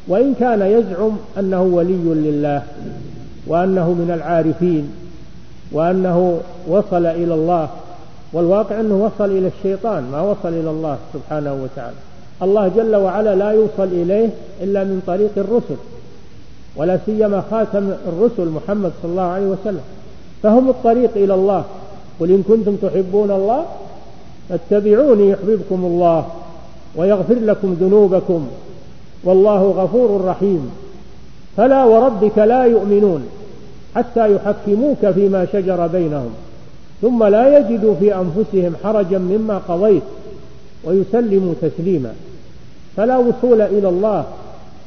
وإن كان يزعم أنه ولي لله وأنه من العارفين وأنه وصل إلى الله والواقع أنه وصل إلى الشيطان ما وصل إلى الله سبحانه وتعالى. الله جل وعلا لا يوصل إليه إلا من طريق الرسل ولا سيما خاتم الرسل محمد صلى الله عليه وسلم. فهم الطريق إلى الله. قل إن كنتم تحبون الله فاتبعوني يحببكم الله ويغفر لكم ذنوبكم. والله غفور رحيم. فلا وربك لا يؤمنون حتى يحكموك فيما شجر بينهم ثم لا يجدوا في أنفسهم حرجا مما قضيت ويسلموا تسليما. فلا وصول إلى الله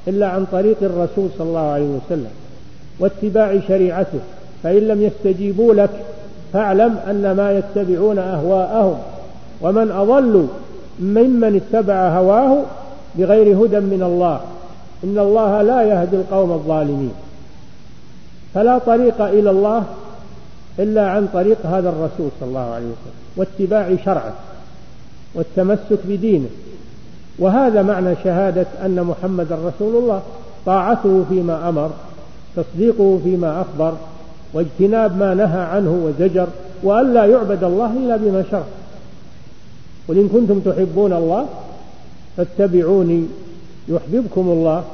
إلا عن طريق الرسول صلى الله عليه وسلم واتباع شريعته فإن لم يستجيبوا لك فاعلم أن ما يتبعون أهواءهم ومن أضل ممن اتبع هواه بغير هدى من الله. إن الله لا يهدي القوم الظالمين. فلا طريق إلى الله إلا عن طريق هذا الرسول صلى الله عليه وسلم واتباع شرعه والتمسك بدينه. وهذا معنى شهادة أن محمد رسول الله طاعته فيما أمر تصديقه فيما أخبر واجتناب ما نهى عنه وزجر وأن لا يعبد الله إلا بما شرع. قل إن كنتم تحبون الله فاتبعوني يحببكم الله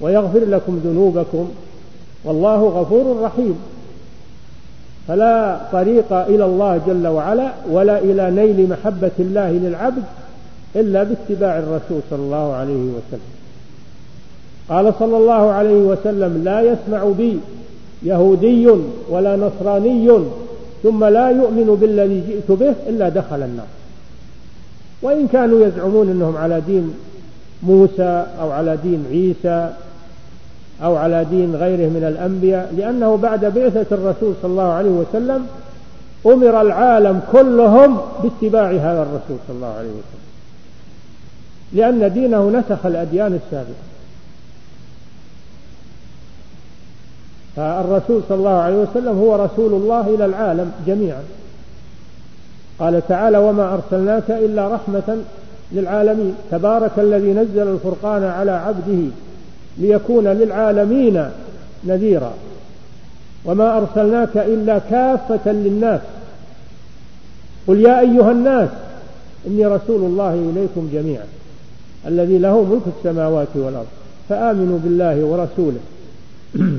ويغفر لكم ذنوبكم والله غفور رحيم. فلا طريق إلى الله جل وعلا ولا إلى نيل محبة الله للعبد إلا باتباع الرسول صلى الله عليه وسلم. قال صلى الله عليه وسلم لا يسمع بي يهودي ولا نصراني ثم لا يؤمن بالذي جئت به إلا دخل النار. وإن كانوا يزعمون أنهم على دين موسى أو على دين عيسى أو على دين غيره من الأنبياء لأنه بعد بعثة الرسول صلى الله عليه وسلم أمر العالم كلهم باتباع هذا الرسول صلى الله عليه وسلم. لأن دينه نسخ الأديان السابقة. فالرسول صلى الله عليه وسلم هو رسول الله إلى العالم جميعا. قال تعالى وما أرسلناك إلا رحمة للعالمين. تبارك الذي نزل الفرقان على عبده ليكون للعالمين نذيرا. وما أرسلناك إلا كافة للناس. قل يا أيها الناس إني رسول الله إليكم جميعا. الذي له ملك السماوات والأرض. فآمنوا بالله ورسوله.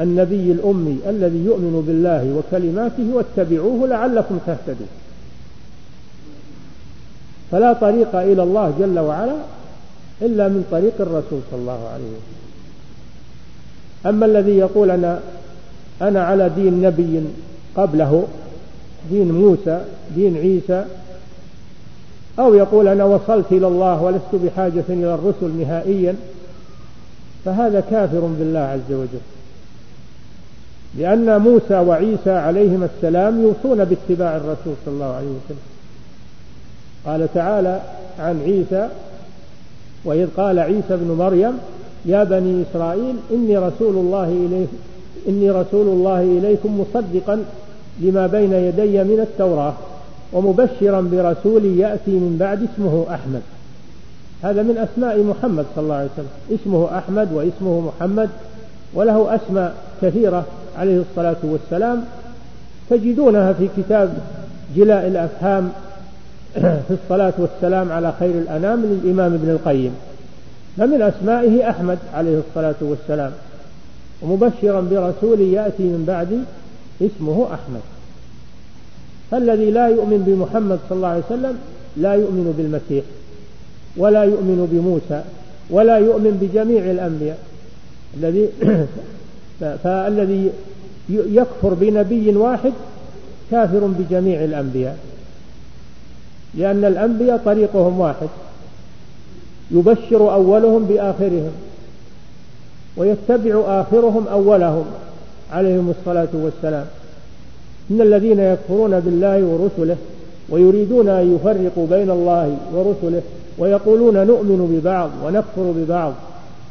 النبي الأمي الذي يؤمن بالله وكلماته واتبعوه لعلكم تهتدون. فلا طريق إلى الله جل وعلا إلا من طريق الرسول صلى الله عليه وسلم. أما الذي يقول أنا أنا على دين نبي قبله دين موسى دين عيسى أو يقول أنا وصلت إلى الله ولست بحاجة إلى الرسل نهائيا فهذا كافر بالله عز وجل. لأن موسى وعيسى عليهما السلام يوصون باتباع الرسول صلى الله عليه وسلم. قال تعالى عن عيسى وإذ قال عيسى ابن مريم يا بني إسرائيل إني رسول الله إليكم إني رسول الله إليكم مصدقا لما بين يدي من التوراة. ومبشرا برسول يأتي من بعد اسمه أحمد. هذا من أسماء محمد صلى الله عليه وسلم. اسمه أحمد واسمه محمد وله أسماء كثيرة عليه الصلاة والسلام. تجدونها في كتاب جلاء الأفهام في الصلاة والسلام على خير الأنام للإمام ابن القيم. فمن أسمائه أحمد عليه الصلاة والسلام. ومبشرا برسول يأتي من بعدي اسمه أحمد. فالذي لا يؤمن بمحمد صلى الله عليه وسلم لا يؤمن بالمسيح ولا يؤمن بموسى ولا يؤمن بجميع الأنبياء. الذي فالذي يكفر بنبي واحد كافر بجميع الأنبياء. لأن الأنبياء طريقهم واحد يبشر أولهم بآخرهم ويتبع آخرهم أولهم عليهم الصلاة والسلام. إن الذين يكفرون بالله ورسله ويريدون أن يفرقوا بين الله ورسله ويقولون نؤمن ببعض ونكفر ببعض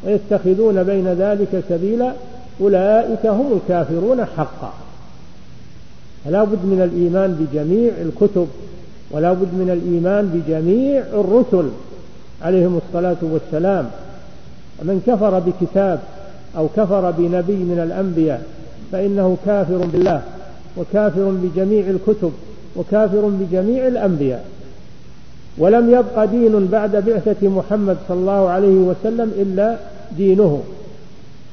ويتخذون بين ذلك سبيلا أولئك هم الكافرون حقا. فلا بد من الإيمان بجميع الكتب ولا بد من الإيمان بجميع الرسل عليهم الصلاة والسلام. ومن كفر بكتاب أو كفر بنبي من الأنبياء فإنه كافر بالله. وكافر بجميع الكتب وكافر بجميع الأنبياء. ولم يبق دين بعد بعثة محمد صلى الله عليه وسلم إلا دينه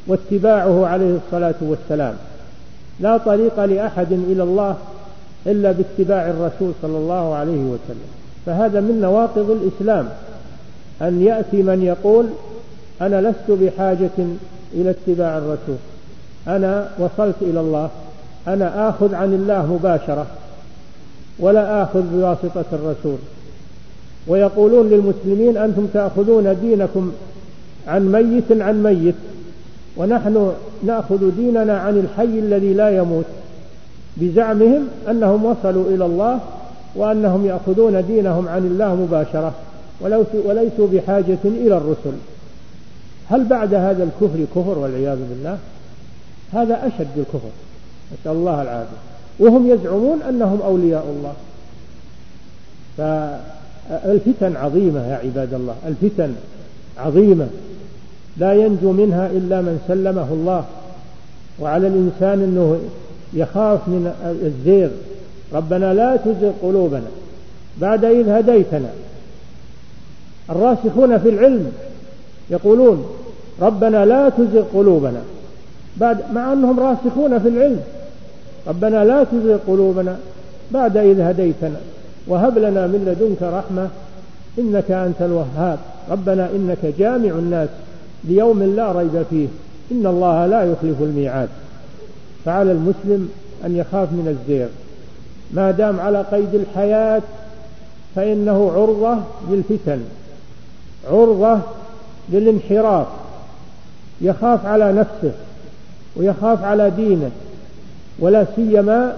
واتباعه عليه الصلاة والسلام. لا طريق لأحد إلى الله إلا باتباع الرسول صلى الله عليه وسلم. فهذا من نواقض الإسلام أن يأتي من يقول أنا لست بحاجة إلى اتباع الرسول أنا وصلت إلى الله أنا آخذ عن الله مباشرة ولا آخذ بواسطة الرسول. ويقولون للمسلمين أنتم تأخذون دينكم عن ميت عن ميت ونحن نأخذ ديننا عن الحي الذي لا يموت بزعمهم أنهم وصلوا إلى الله وأنهم يأخذون دينهم عن الله مباشرة وليسوا بحاجة إلى الرسل. هل بعد هذا الكفر كفر والعياذ بالله؟ هذا أشد الكفر. نسأل الله العافية. وهم يزعمون أنهم أولياء الله. فالفتن عظيمة يا عباد الله. الفتن عظيمة. لا ينجو منها إلا من سلمه الله. وعلى الإنسان أنه يخاف من الزيغ. ربنا لا تزغ قلوبنا بعد إذ هديتنا. الراسخون في العلم يقولون ربنا لا تزغ قلوبنا. بعد مع أنهم راسخون في العلم. ربنا لا تزغ قلوبنا بعد إذ هديتنا وهب لنا من لدنك رحمة إنك أنت الوهاب. ربنا إنك جامع الناس ليوم لا ريب فيه. إن الله لا يخلف الميعاد. فعلى المسلم أن يخاف من الزيغ. ما دام على قيد الحياة فإنه عرضة للفتن عرضة للانحراف. يخاف على نفسه ويخاف على دينه. ولا سيما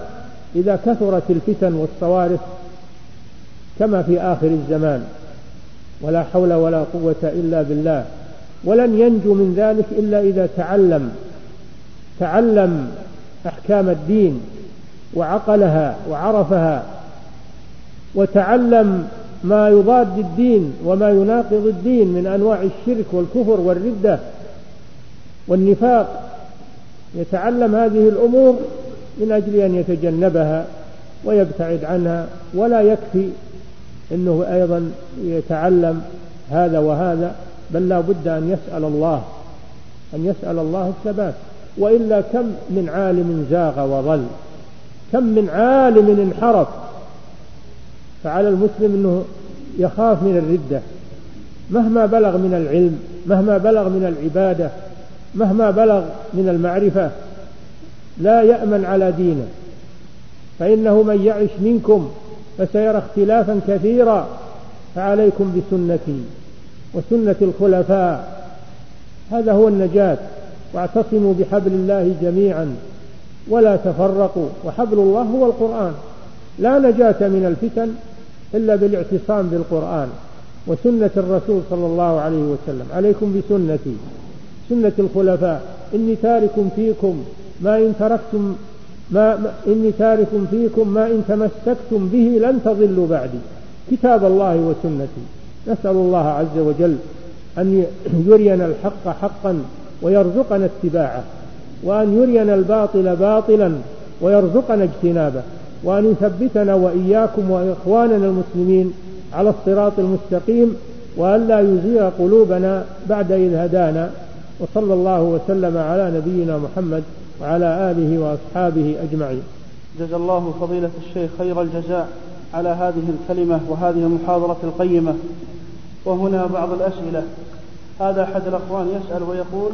إذا كثرت الفتن والصوارف كما في آخر الزمان. ولا حول ولا قوة إلا بالله. ولن ينجو من ذلك إلا إذا تعلم تعلم أحكام الدين وعقلها وعرفها وتعلم ما يضاد الدين وما يناقض الدين من أنواع الشرك والكفر والردة والنفاق. يتعلم هذه الأمور من أجل أن يتجنبها ويبتعد عنها ولا يكفي أنه أيضا يتعلم هذا وهذا بل لا بد أن يسأل الله أن يسأل الله الثبات. وإلا كم من عالم زاغ وضل كم من عالم انحرف. فعلى المسلم أنه يخاف من الردة. مهما بلغ من العلم مهما بلغ من العبادة مهما بلغ من المعرفة لا يأمن على دينه فإنه من يعش منكم فسيرى اختلافا كثيرا فعليكم بسنتي وسنة الخلفاء. هذا هو النجاة واعتصموا بحبل الله جميعا ولا تفرقوا. وحبل الله هو القرآن. لا نجاة من الفتن إلا بالاعتصام بالقرآن وسنة الرسول صلى الله عليه وسلم. عليكم بسنتي سنة الخلفاء. إني تارك فيكم ما إن تركتم ما, إني تارك فيكم ما إن تمسكتم به لن تضلوا بعدي. كتاب الله وسنتي. نسأل الله عز وجل أن يرينا الحق حقا ويرزقنا اتباعه وأن يرينا الباطل باطلا ويرزقنا اجتنابه وأن يثبتنا وإياكم وإخواننا المسلمين على الصراط المستقيم وأن لا يزيغ قلوبنا بعد إذ هدانا وصلى الله وسلم على نبينا محمد وعلى آله وأصحابه أجمعين. جزا الله فضيلة الشيخ خير الجزاء على هذه الكلمة وهذه المحاضرة القيمة. وهنا بعض الأسئلة. هذا أحد الأخوان يسأل ويقول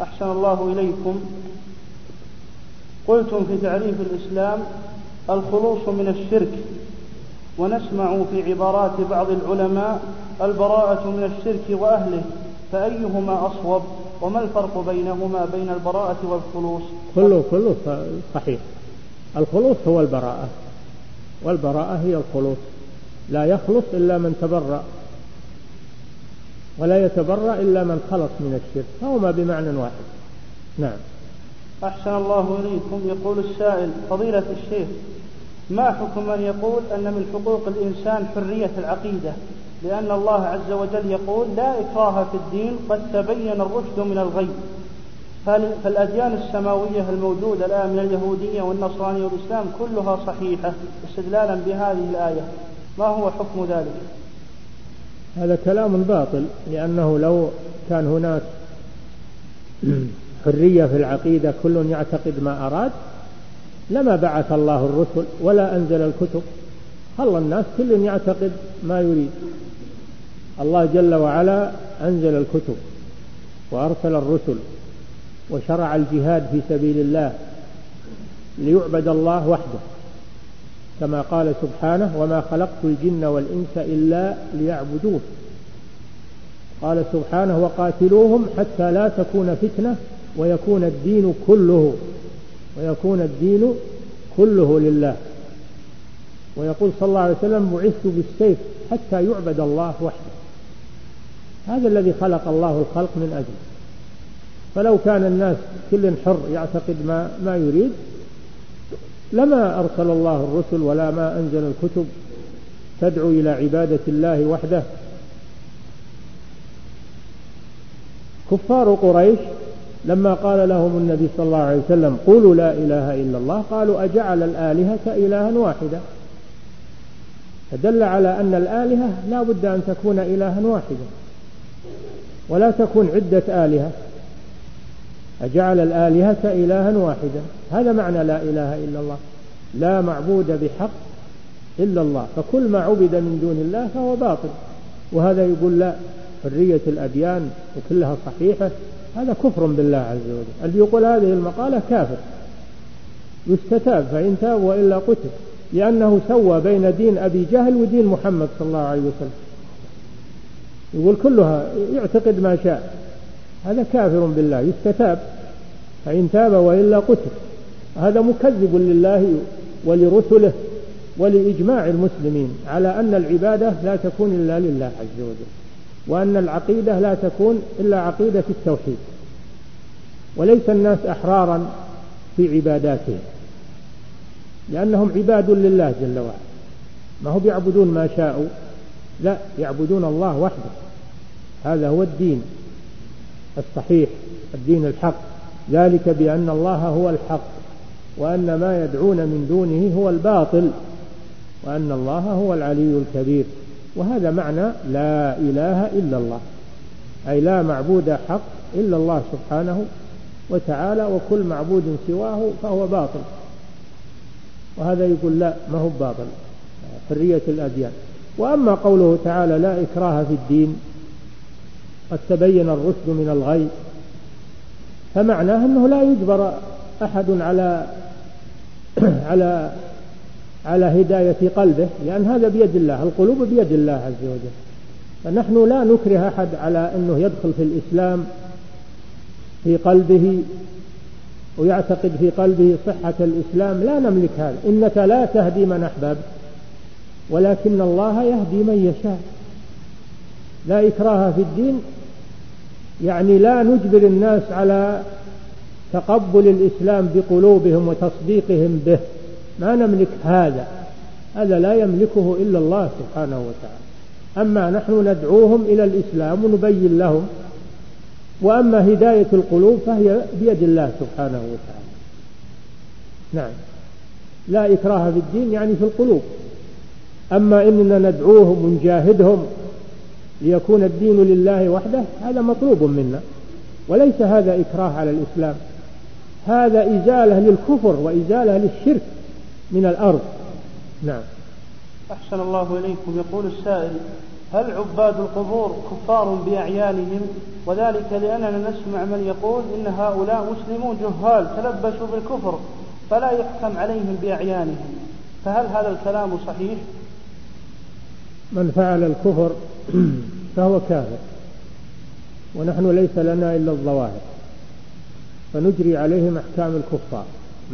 أحسن الله إليكم. قلتم في تعريف الإسلام الخلوص من الشرك. ونسمع في عبارات بعض العلماء البراءة من الشرك وأهله. فأيهما أصوب؟ وما الفرق بينهما بين البراءة والخلوص؟ كله كله صحيح. الخلوص هو البراءة. والبراءة هي الخلوص. لا يخلص إلا من تبرأ. ولا يتبرأ إلا من خلص من الشرك. فهما بمعنى واحد. نعم. أحسن الله إليكم. يقول السائل فضيلة الشيخ ما حكم من يقول أن من حقوق الإنسان حرية العقيدة؟ لأن الله عز وجل يقول لا إكراه في الدين قد تبين الرشد من الغي. فالأديان السماوية الموجودة الآن من اليهودية والنصرانية والإسلام كلها صحيحة استدلالا بهذه الآية. ما هو حكم ذلك؟ هذا كلام باطل لأنه لو كان هناك حرية في العقيدة كل يعتقد ما أراد لما بعث الله الرسل ولا أنزل الكتب. خلى الناس كل يعتقد ما يريد. الله جل وعلا أنزل الكتب وأرسل الرسل وشرع الجهاد في سبيل الله ليعبد الله وحده كما قال سبحانه وما خلقت الجن والإنس إلا ليعبدون قال سبحانه وقاتلوهم حتى لا تكون فتنة ويكون الدين كله ويكون الدين كله لله ويقول صلى الله عليه وسلم بعثت بالسيف حتى يعبد الله وحده هذا الذي خلق الله الخلق من أجله فلو كان الناس كل حر يعتقد ما ما يريد لما أرسل الله الرسل ولا ما أنزل الكتب تدعو إلى عبادة الله وحده. كفار قريش لما قال لهم النبي صلى الله عليه وسلم قولوا لا إله إلا الله قالوا أجعل الآلهة إلها واحدا؟ فدل على أن الآلهة لا بد أن تكون إلها واحدا. ولا تكون عدة آلهة. أجعل الآلهة إلها واحدا. هذا معنى لا إله إلا الله. لا معبود بحق إلا الله. فكل ما عبد من دون الله فهو باطل. وهذا يقول لا حرية الأديان وكلها صحيحة. هذا كفر بالله عز وجل. اللي يقول هذه المقالة كافر. يستتاب فإن تاب وإلا قتل. لأنه سوى بين دين أبي جهل ودين محمد صلى الله عليه وسلم. يقول كلها يعتقد ما شاء. هذا كافر بالله يستتاب. فإن تاب وإلا قتل. هذا مكذب لله ولرسله ولإجماع المسلمين على أن العبادة لا تكون إلا لله عز وجل وأن العقيدة لا تكون إلا عقيدة التوحيد. وليس الناس أحرارا في عباداتهم لأنهم عباد لله جل وعلا. ما هم يعبدون ما شاءوا؟ لا يعبدون الله وحده. هذا هو الدين الصحيح الدين الحق. ذلك بأن الله هو الحق وأن ما يدعون من دونه هو الباطل وأن الله هو العلي الكبير. وهذا معنى لا إله إلا الله أي لا معبود حق إلا الله سبحانه وتعالى وكل معبود سواه فهو باطل. وهذا يقول لا ما هو باطل حرية الأديان. وأما قوله تعالى لا إكراه في الدين قد تبين الرشد من الغي. فمعناه أنه لا يجبر أحد على على على هداية قلبه لأن هذا بيد الله القلوب بيد الله عز وجل. فنحن لا نكره أحد على أنه يدخل في الإسلام في قلبه ويعتقد في قلبه صحة الإسلام. لا نملك هذا. إنك لا تهدي من أحببت ولكن الله يهدي من يشاء. لا إكراه في الدين يعني لا نجبر الناس على تقبل الإسلام بقلوبهم وتصديقهم به. ما نملك هذا. هذا لا يملكه إلا الله سبحانه وتعالى. أما نحن ندعوهم إلى الإسلام ونبين لهم وأما هداية القلوب فهي بيد الله سبحانه وتعالى. نعم. لا إكراه في الدين يعني في القلوب. أما إننا ندعوهم ونجاهدهم ليكون الدين لله وحده هذا مطلوب منا. وليس هذا إكراه على الإسلام. هذا إزالة للكفر وإزالة للشرك من الأرض. نعم. أحسن الله إليكم. يقول السائل هل عباد القبور كفار بأعيانهم؟ وذلك لأننا نسمع من يقول إن هؤلاء مسلمون جهال تلبسوا بالكفر فلا يحكم عليهم بأعيانهم. فهل هذا الكلام صحيح؟ من فعل الكفر فهو كافر. ونحن ليس لنا إلا الظواهر. فنجري عليهم أحكام الكفار.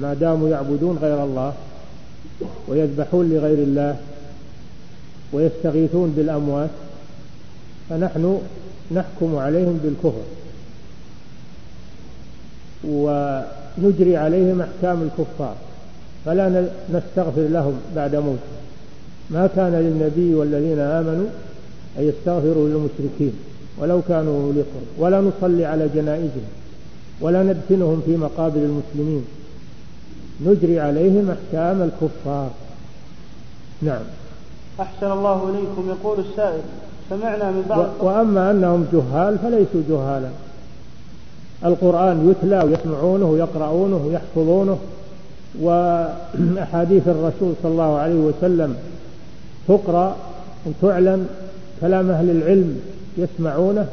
ما داموا يعبدون غير الله ويذبحون لغير الله ويستغيثون بالأموات فنحن نحكم عليهم بالكفر. ونجري عليهم أحكام الكفار. فلا نستغفر لهم بعد موت ما كان للنبي والذين آمنوا أن يستغفروا للمشركين ولو كانوا أولي ولا نصلي على جنائزهم ولا ندفنهم في مقابر المسلمين. نجري عليهم أحكام الكفار. نعم. أحسن الله إليكم يقول السائل. سمعنا من بعض وأما أنهم جهال فليسوا جهالا. القرآن يتلى ويسمعونه ويقرؤونه ويحفظونه وأحاديث الرسول صلى الله عليه وسلم تقرأ وتعلن كلام أهل العلم يسمعونه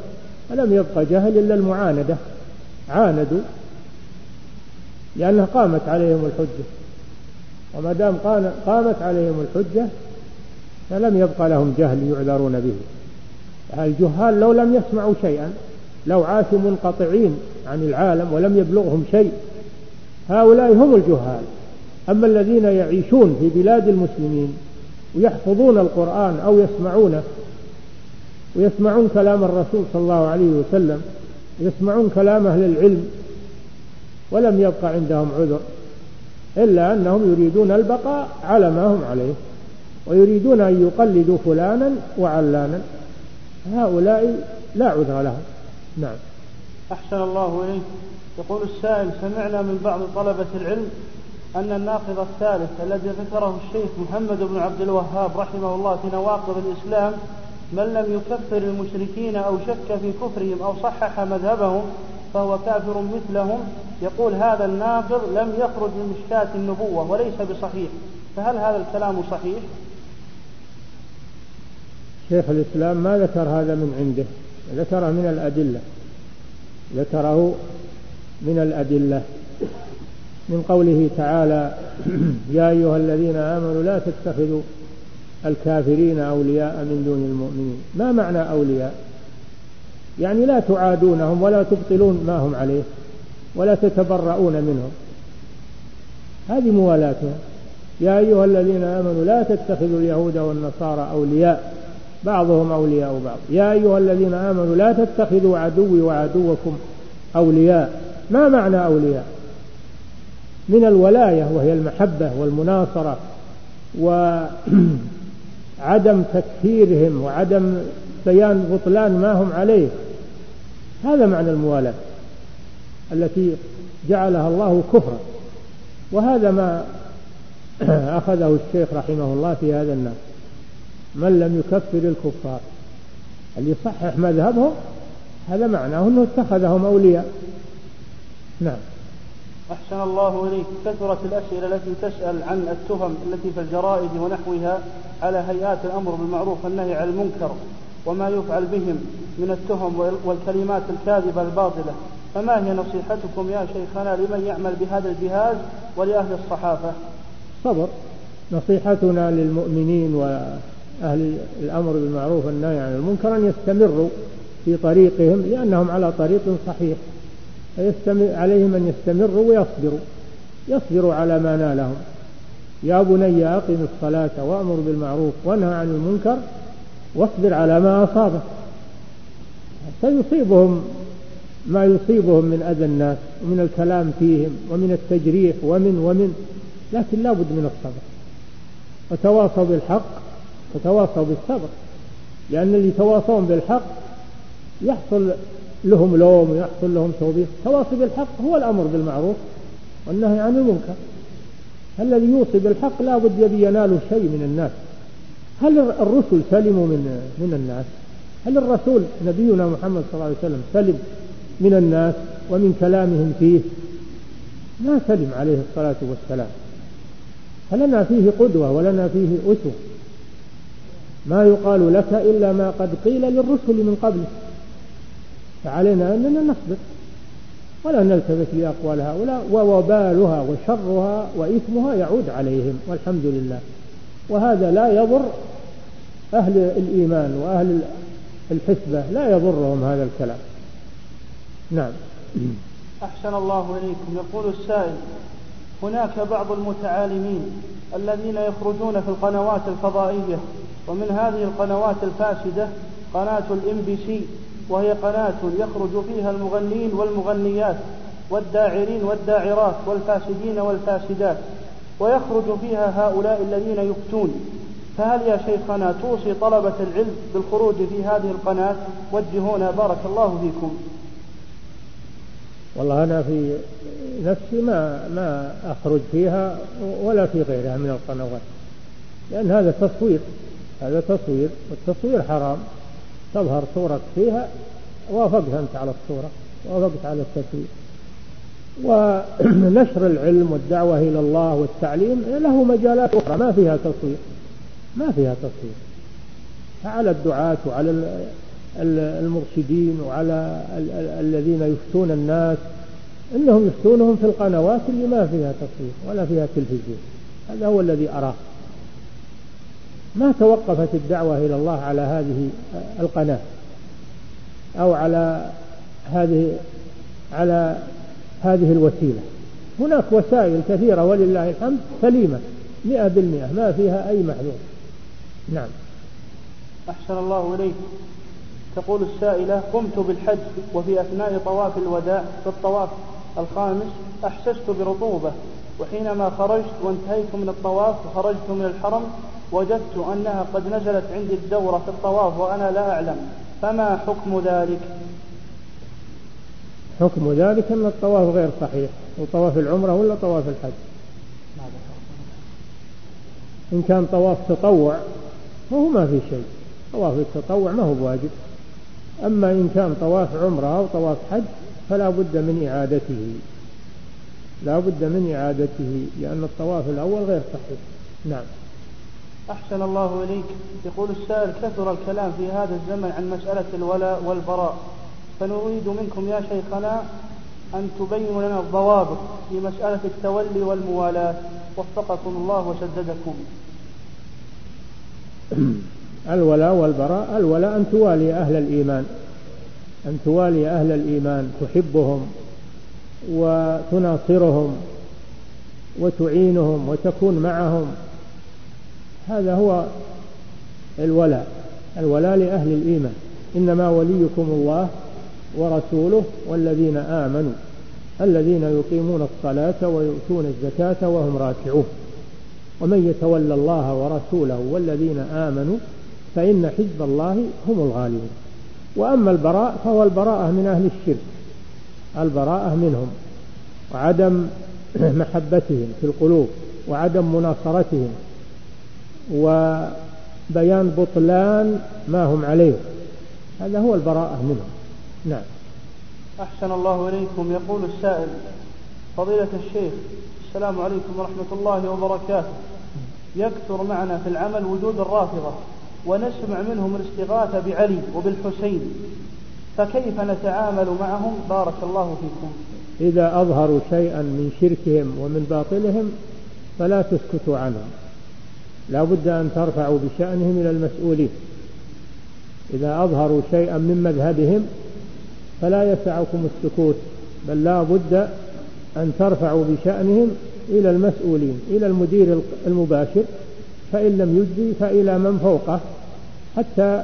فلم يبقى جهل إلا المعاندة. عاندوا لأنها قامت عليهم الحجة. وما دام قامت عليهم الحجة فلم يبقى لهم جهل يعذرون به. الجهال لو لم يسمعوا شيئا لو عاشوا منقطعين عن العالم ولم يبلغهم شيء هؤلاء هم الجهال. أما الذين يعيشون في بلاد المسلمين ويحفظون القرآن أو يسمعونه ويسمعون كلام الرسول صلى الله عليه وسلم يسمعون كلام أهل العلم ولم يبقى عندهم عذر إلا أنهم يريدون البقاء على ما هم عليه ويريدون أن يقلدوا فلانا وعلانا. هؤلاء لا عذر لهم. نعم. أحسن الله إليك. يقول السائل سمعنا من بعض طلبة العلم أن الناقض الثالث الذي ذكره الشيخ محمد بن عبد الوهاب رحمه الله في نواقض الإسلام من لم يكفر المشركين أو شك في كفرهم أو صحح مذهبهم فهو كافر مثلهم يقول هذا الناقض لم يخرج من مشكاة النبوة وليس بصحيح فهل هذا الكلام صحيح؟ شيخ الإسلام ما ذكر هذا من عنده ذكره من الأدلة ذكره من الأدلة من قوله تعالى يا أيها الذين آمنوا لا تتخذوا الكافرين أولياء من دون المؤمنين. ما معنى أولياء؟ يعني لا تعادونهم ولا تبطلون ما هم عليه ولا تتبرؤون منهم. هذه موالاتهم يا أيها الذين آمنوا لا تتخذوا اليهود والنصارى أولياء. بعضهم أولياء بعض. يا أيها الذين آمنوا لا تتخذوا عدوي وعدوكم أولياء. ما معنى أولياء؟ من الولاية وهي المحبة والمناصرة وعدم تكفيرهم وعدم بيان بطلان ما هم عليه. هذا معنى الموالاة التي جعلها الله كفرا. وهذا ما أخذه الشيخ رحمه الله في هذا الناس من لم يكفر الكفار اللي يصحح مذهبهم؟ هذا معناه أنه اتخذهم أولياء. نعم. أحسن الله إليك. كثرت الأسئلة التي تسأل عن التهم التي في الجرائد ونحوها على هيئات الأمر بالمعروف والنهي عن المنكر وما يفعل بهم من التهم والكلمات الكاذبة الباطلة. فما هي نصيحتكم يا شيخنا لمن يعمل بهذا الجهاز ولأهل الصحافة؟ صبر. نصيحتنا للمؤمنين وأهل الأمر بالمعروف والنهي عن المنكر أن يستمروا في طريقهم لأنهم على طريق صحيح. عليهم أن يستمروا ويصبروا. يصبروا على ما نالهم. يا بني أقم الصلاة وأمر بالمعروف وانهى عن المنكر واصبر على ما أصابك. سيصيبهم ما يصيبهم من أذى الناس ومن الكلام فيهم ومن التجريح ومن ومن لكن لا بد من الصبر. وتواصوا بالحق وتواصوا بالصبر. لأن اللي يتواصون بالحق يحصل لهم لوم ويحصل لهم توبيخ. التواصي بالحق هو الأمر بالمعروف والنهي عن المنكر. الذي يوصي بالحق لا بد يبي ينال شيء من الناس. هل الرسل سلموا من من الناس؟ هل الرسول نبينا محمد صلى الله عليه وسلم سلم من الناس ومن كلامهم فيه؟ ما سلم عليه الصلاة والسلام. فلنا فيه قدوة ولنا فيه أسوة. ما يقال لك إلا ما قد قيل للرسل من قبلك فعلينا أننا نصبر. ولا نلتفت لأقوال هؤلاء ووبالها وشرها وإثمها يعود عليهم والحمد لله. وهذا لا يضر أهل الإيمان وأهل الحسبة لا يضرهم هذا الكلام. نعم. أحسن الله إليكم. يقول السائل هناك بعض المتعالمين الذين يخرجون في القنوات الفضائية ومن هذه القنوات الفاسدة قناة ال MBC وهي قناة يخرج فيها المغنين والمغنيات والداعرين والداعرات والفاسدين والفاسدات ويخرج فيها هؤلاء الذين يفتون. فهل يا شيخنا توصي طلبة العلم بالخروج في هذه القناة؟ وجهونا بارك الله فيكم. والله أنا في نفسي ما ما أخرج فيها ولا في غيرها من القنوات لأن هذا تصوير هذا تصوير والتصوير حرام. تظهر صورك فيها وافقت أنت على الصورة وافقت على التصوير ونشر العلم والدعوة إلى الله والتعليم له مجالات أخرى ما فيها تصوير ما فيها تصوير فعلى الدعاة وعلى المرشدين وعلى الذين يفتون الناس إنهم يفتونهم في القنوات اللي ما فيها تصوير ولا فيها تلفزيون. هذا هو الذي أراه. ما توقفت الدعوة إلى الله على هذه القناة أو على هذه على هذه الوسيلة. هناك وسائل كثيرة ولله الحمد سليمة مئة بالمئة ما فيها أي محذور. نعم. أحسن الله إليك. تقول السائلة قمت بالحج وفي أثناء طواف الوداع في الطواف الخامس أحسست برطوبة وحينما خرجت وانتهيت من الطواف وخرجت من الحرم وجدت أنها قد نزلت عندي الدورة في الطواف وأنا لا أعلم. فما حكم ذلك؟ حكم ذلك أن الطواف غير صحيح وطواف العمرة ولا طواف الحج؟ إن كان طواف تطوع فهو ما في شيء طواف التطوع ما هو بواجب. أما إن كان طواف عمرة أو طواف حج فلا بد من إعادته. لا بد من إعادته لأن الطواف الأول غير صحيح. نعم. أحسن الله إليك. يقول السائل كثر الكلام في هذا الزمن عن مسألة الولاء والبراء فنريد منكم يا شيخنا أن تبينوا لنا الضوابط في مسألة التولي والموالاة. وفقكم الله وسددكم الولاء والبراء. الولاء أن توالي أهل الإيمان أن توالي أهل الإيمان تحبهم وتناصرهم وتعينهم وتكون معهم. هذا هو الولاء الولاء لأهل الإيمان. إنما وليكم الله ورسوله والذين آمنوا الذين يقيمون الصلاة ويؤتون الزكاة وهم راكعون. ومن يتولى الله ورسوله والذين آمنوا فإن حزب الله هم الغالبون. وأما البراء فهو البراءة من أهل الشرك البراءة منهم وعدم محبتهم في القلوب وعدم مناصرتهم وبيان بطلان ما هم عليه. هذا هو البراءة منهم. نعم. أحسن الله إليكم. يقول السائل فضيلة الشيخ السلام عليكم ورحمة الله وبركاته. يكثر معنا في العمل وجود الرافضة ونسمع منهم الاستغاثة بعلي وبالحسين فكيف نتعامل معهم؟ بارك الله فيكم. إذا أظهروا شيئا من شركهم ومن باطلهم فلا تسكتوا عنهم. لا بد أن ترفعوا بشأنهم إلى المسؤولين. إذا أظهروا شيئا من مذهبهم فلا يسعكم السكوت بل لا بد أن ترفعوا بشأنهم إلى المسؤولين إلى المدير المباشر فإن لم يجزي فإلى من فوقه حتى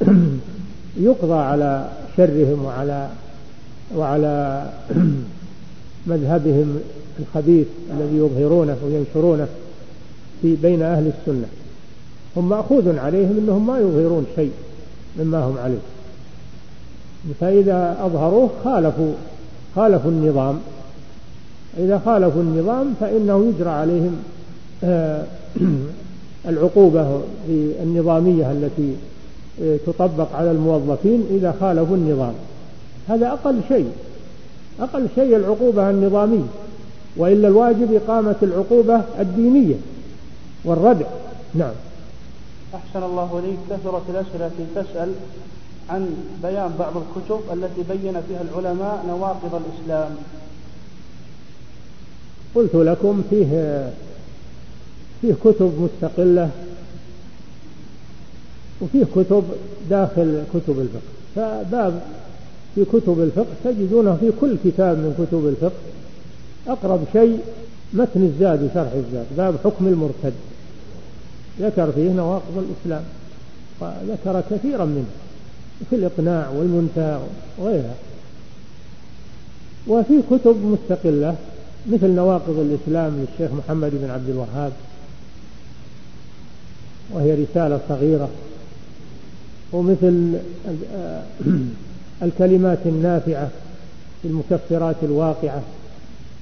يقضى على شرهم وعلى وعلى مذهبهم الخبيث الذي يظهرونه وينشرونه. في بين أهل السنة. هم مأخوذ عليهم أنهم ما يظهرون شيء مما هم عليه. فإذا أظهروه خالفوا خالفوا النظام. إذا خالفوا النظام فإنه يجرى عليهم آه، العقوبة النظامية التي آه، تطبق على الموظفين إذا خالفوا النظام. هذا أقل شيء. أقل شيء العقوبة النظامية. وإلا الواجب إقامة العقوبة الدينية. والردع. نعم. أحسن الله إليك. كثرت الأسئلة التي تسأل عن بيان بعض الكتب التي بين فيها العلماء نواقض الإسلام. قلت لكم فيه فيه كتب مستقلة وفيه كتب داخل كتب الفقه. فباب في كتب الفقه تجدونه في كل كتاب من كتب الفقه. أقرب شيء متن الزاد شرح الزاد. باب حكم المرتد. ذكر فيه نواقض الإسلام وذكر كثيرا منه في الإقناع والمنتهى وغيرها. وفي كتب مستقلة مثل نواقض الإسلام للشيخ محمد بن عبد الوهاب وهي رسالة صغيرة. ومثل الكلمات النافعة في المكفرات الواقعة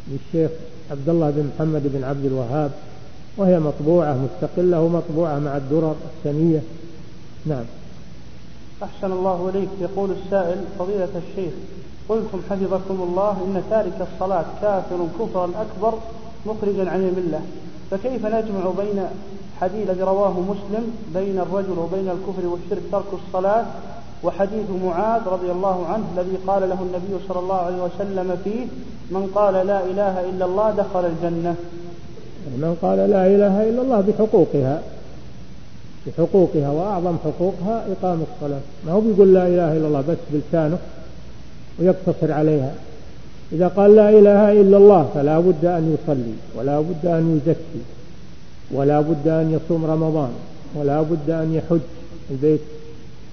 للشيخ عبد الله بن محمد بن عبد الوهاب وهي مطبوعة مستقلة ومطبوعة مع الدرر الثانية نعم. أحسن الله إليك. يقول السائل فضيلة الشيخ قلتم حفظكم الله إن تارك الصلاة كافر كفرا أكبر مخرجا عن الملة. فكيف نجمع بين حديث رواه مسلم بين الرجل وبين الكفر والشرك ترك الصلاة وحديث معاذ رضي الله عنه الذي قال له النبي صلى الله عليه وسلم فيه من قال لا إله إلا الله دخل الجنة. من قال لا إله إلا الله بحقوقها بحقوقها وأعظم حقوقها إقام الصلاة. ما هو بيقول لا إله إلا الله بس بلسانه ويقتصر عليها. إذا قال لا إله إلا الله فلا بد أن يصلي ولا بد أن يزكي ولا بد أن يصوم رمضان ولا بد أن يحج البيت.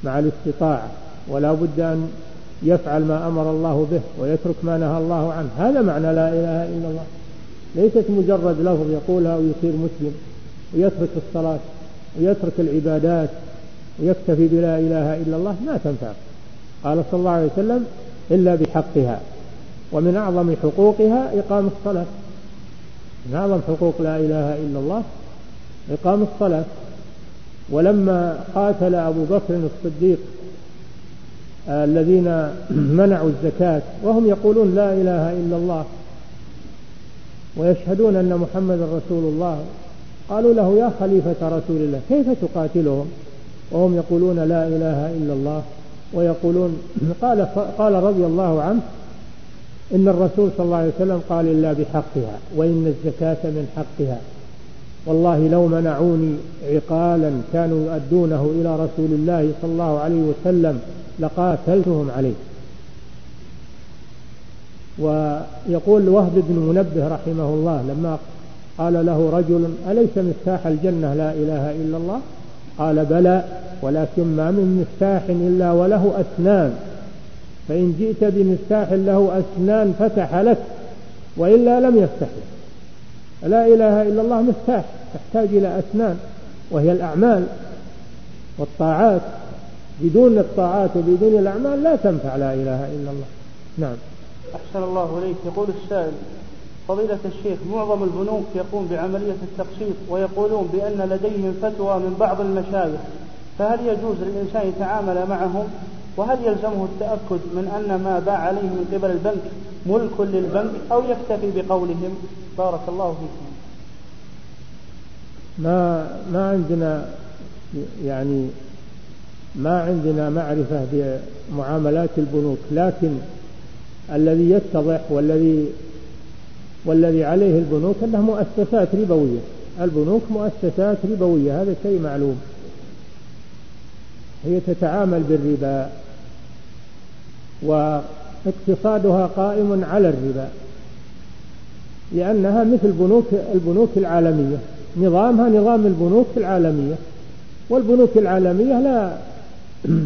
مع الاستطاعة ولا بد أن يفعل ما أمر الله به ويترك ما نهى الله عنه. هذا معنى لا إله إلا الله. ليست مجرد لفظ يقولها ويصير مسلم ويترك الصلاة ويترك العبادات ويكتفي بلا إله إلا الله ما تنفع. قال صلى الله عليه وسلم إلا بحقها ومن أعظم حقوقها إقام الصلاة. من أعظم حقوق لا إله إلا الله إقام الصلاة. ولما قاتل أبو بكر الصديق آه، الذين منعوا الزكاة وهم يقولون لا إله إلا الله ويشهدون أن محمد رسول الله قالوا له يا خليفة رسول الله كيف تقاتلهم؟ وهم يقولون لا إله إلا الله ويقولون قال قال رضي الله عنه إن الرسول صلى الله عليه وسلم قال إلا بحقها وإن الزكاة من حقها. والله لو منعوني عقالا كانوا يؤدونه إلى رسول الله صلى الله عليه وسلم لقاتلتهم عليه. ويقول وهب بن منبه رحمه الله لما قال له رجل أليس مفتاح الجنة؟ لا إله إلا الله. قال بلى ولكن ما من مفتاح إلا وله أسنان. فإن جئت بمفتاح له أسنان فتح لك وإلا لم يفتح لك. لا إله إلا الله مفتاح تحتاج إلى أسنان وهي الأعمال والطاعات. بدون الطاعات وبدون الأعمال لا تنفع لا إله إلا الله. نعم. أحسن الله إليك. يقول السائل فضيلة الشيخ معظم البنوك يقوم بعملية التقسيط ويقولون بأن لديهم فتوى من بعض المشايخ فهل يجوز للإنسان يتعامل معهم؟ وهل يلزمه التأكد من أن ما باع عليه من قبل البنك ملك للبنك أو يكتفي بقولهم؟ بارك الله فيكم ما ما عندنا يعني ما عندنا معرفة بمعاملات البنوك لكن الذي يتضح والذي والذي عليه البنوك أنها مؤسسات ربوية. البنوك مؤسسات ربوية هذا شيء معلوم. هي تتعامل بالربا واقتصادها قائم على الربا. لأنها مثل بنوك البنوك العالمية. نظامها نظام البنوك العالمية. والبنوك العالمية لا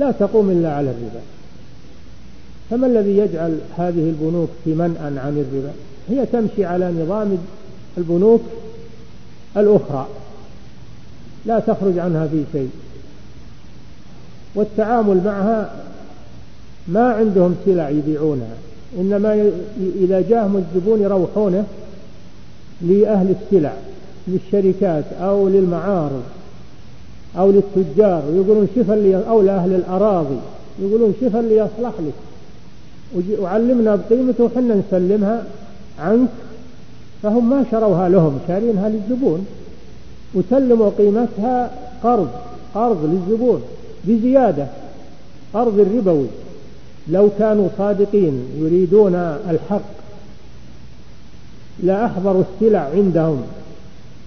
لا تقوم إلا على الربا. فما الذي يجعل هذه البنوك في منأى عن الربا؟ هي تمشي على نظام البنوك الأخرى. لا تخرج عنها في شيء. والتعامل معها ما عندهم سلع يبيعونها. إنما إذا جاءهم الزبون يروحونه لأهل السلع للشركات أو للمعارض أو للتجار ويقولون شفا لي أو لأهل الأراضي يقولون شفا لي يصلح لك. وعلمنا بقيمته وحنا نسلمها عنك. فهم ما شروها لهم شارينها للزبون. وسلموا قيمتها قرض قرض للزبون بزيادة قرض الربوي. لو كانوا صادقين يريدون الحق لأحضروا السلع عندهم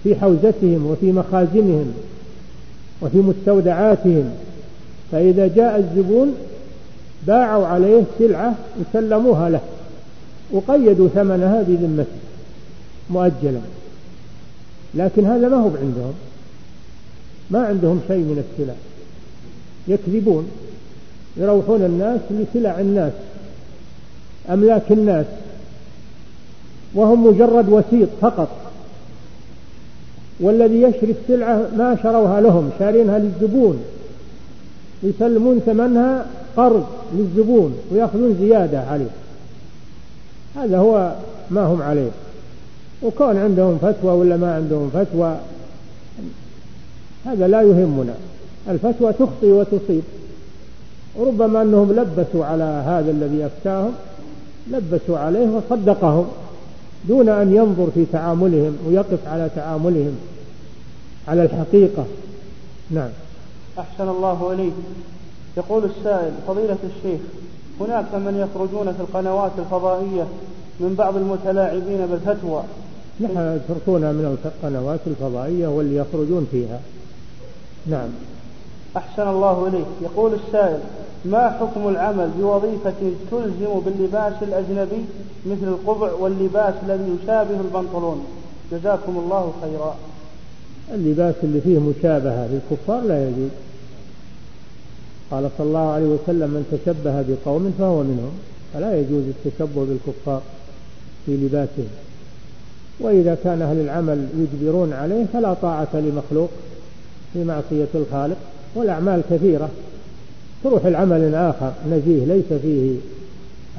في حوزتهم وفي مخازنهم وفي مستودعاتهم. فإذا جاء الزبون باعوا عليه سلعة وسلموها له وقيدوا ثمنها بذمته مؤجلا. لكن هذا ما هو عندهم. ما عندهم شيء من السلع. يكذبون. يروحون الناس لسلع الناس أملاك الناس وهم مجرد وسيط فقط. والذي يشري السلعة ما شروها لهم شارينها للزبون يسلمون ثمنها قرض للزبون ويأخذون زيادة عليه. هذا هو ما هم عليه. وكون عندهم فتوى ولا ما عندهم فتوى هذا لا يهمنا. الفتوى تخطي وتصيب. وربما أنهم لبسوا على هذا الذي أفتاهم لبسوا عليه وصدقهم دون أن ينظر في تعاملهم ويقف على تعاملهم على الحقيقة. نعم. أحسن الله إليك. يقول السائل فضيلة الشيخ هناك من يخرجون في القنوات الفضائية من بعض المتلاعبين بالفتوى. نحن يتركونها من القنوات الفضائية واللي يخرجون فيها. نعم. أحسن الله إليك. يقول السائل ما حكم العمل بوظيفة تلزم باللباس الأجنبي مثل القبع واللباس الذي يشابه البنطلون؟ جزاكم الله خيرا. اللباس اللي فيه مشابهة للكفار لا يجوز. قال صلى الله عليه وسلم من تشبه بقوم فهو منهم. فلا يجوز التشبه بالكفار في لباسهم. وإذا كان أهل العمل يجبرون عليه فلا طاعة لمخلوق في معصية الخالق والأعمال كثيرة. تروح العمل آخر نزيه ليس فيه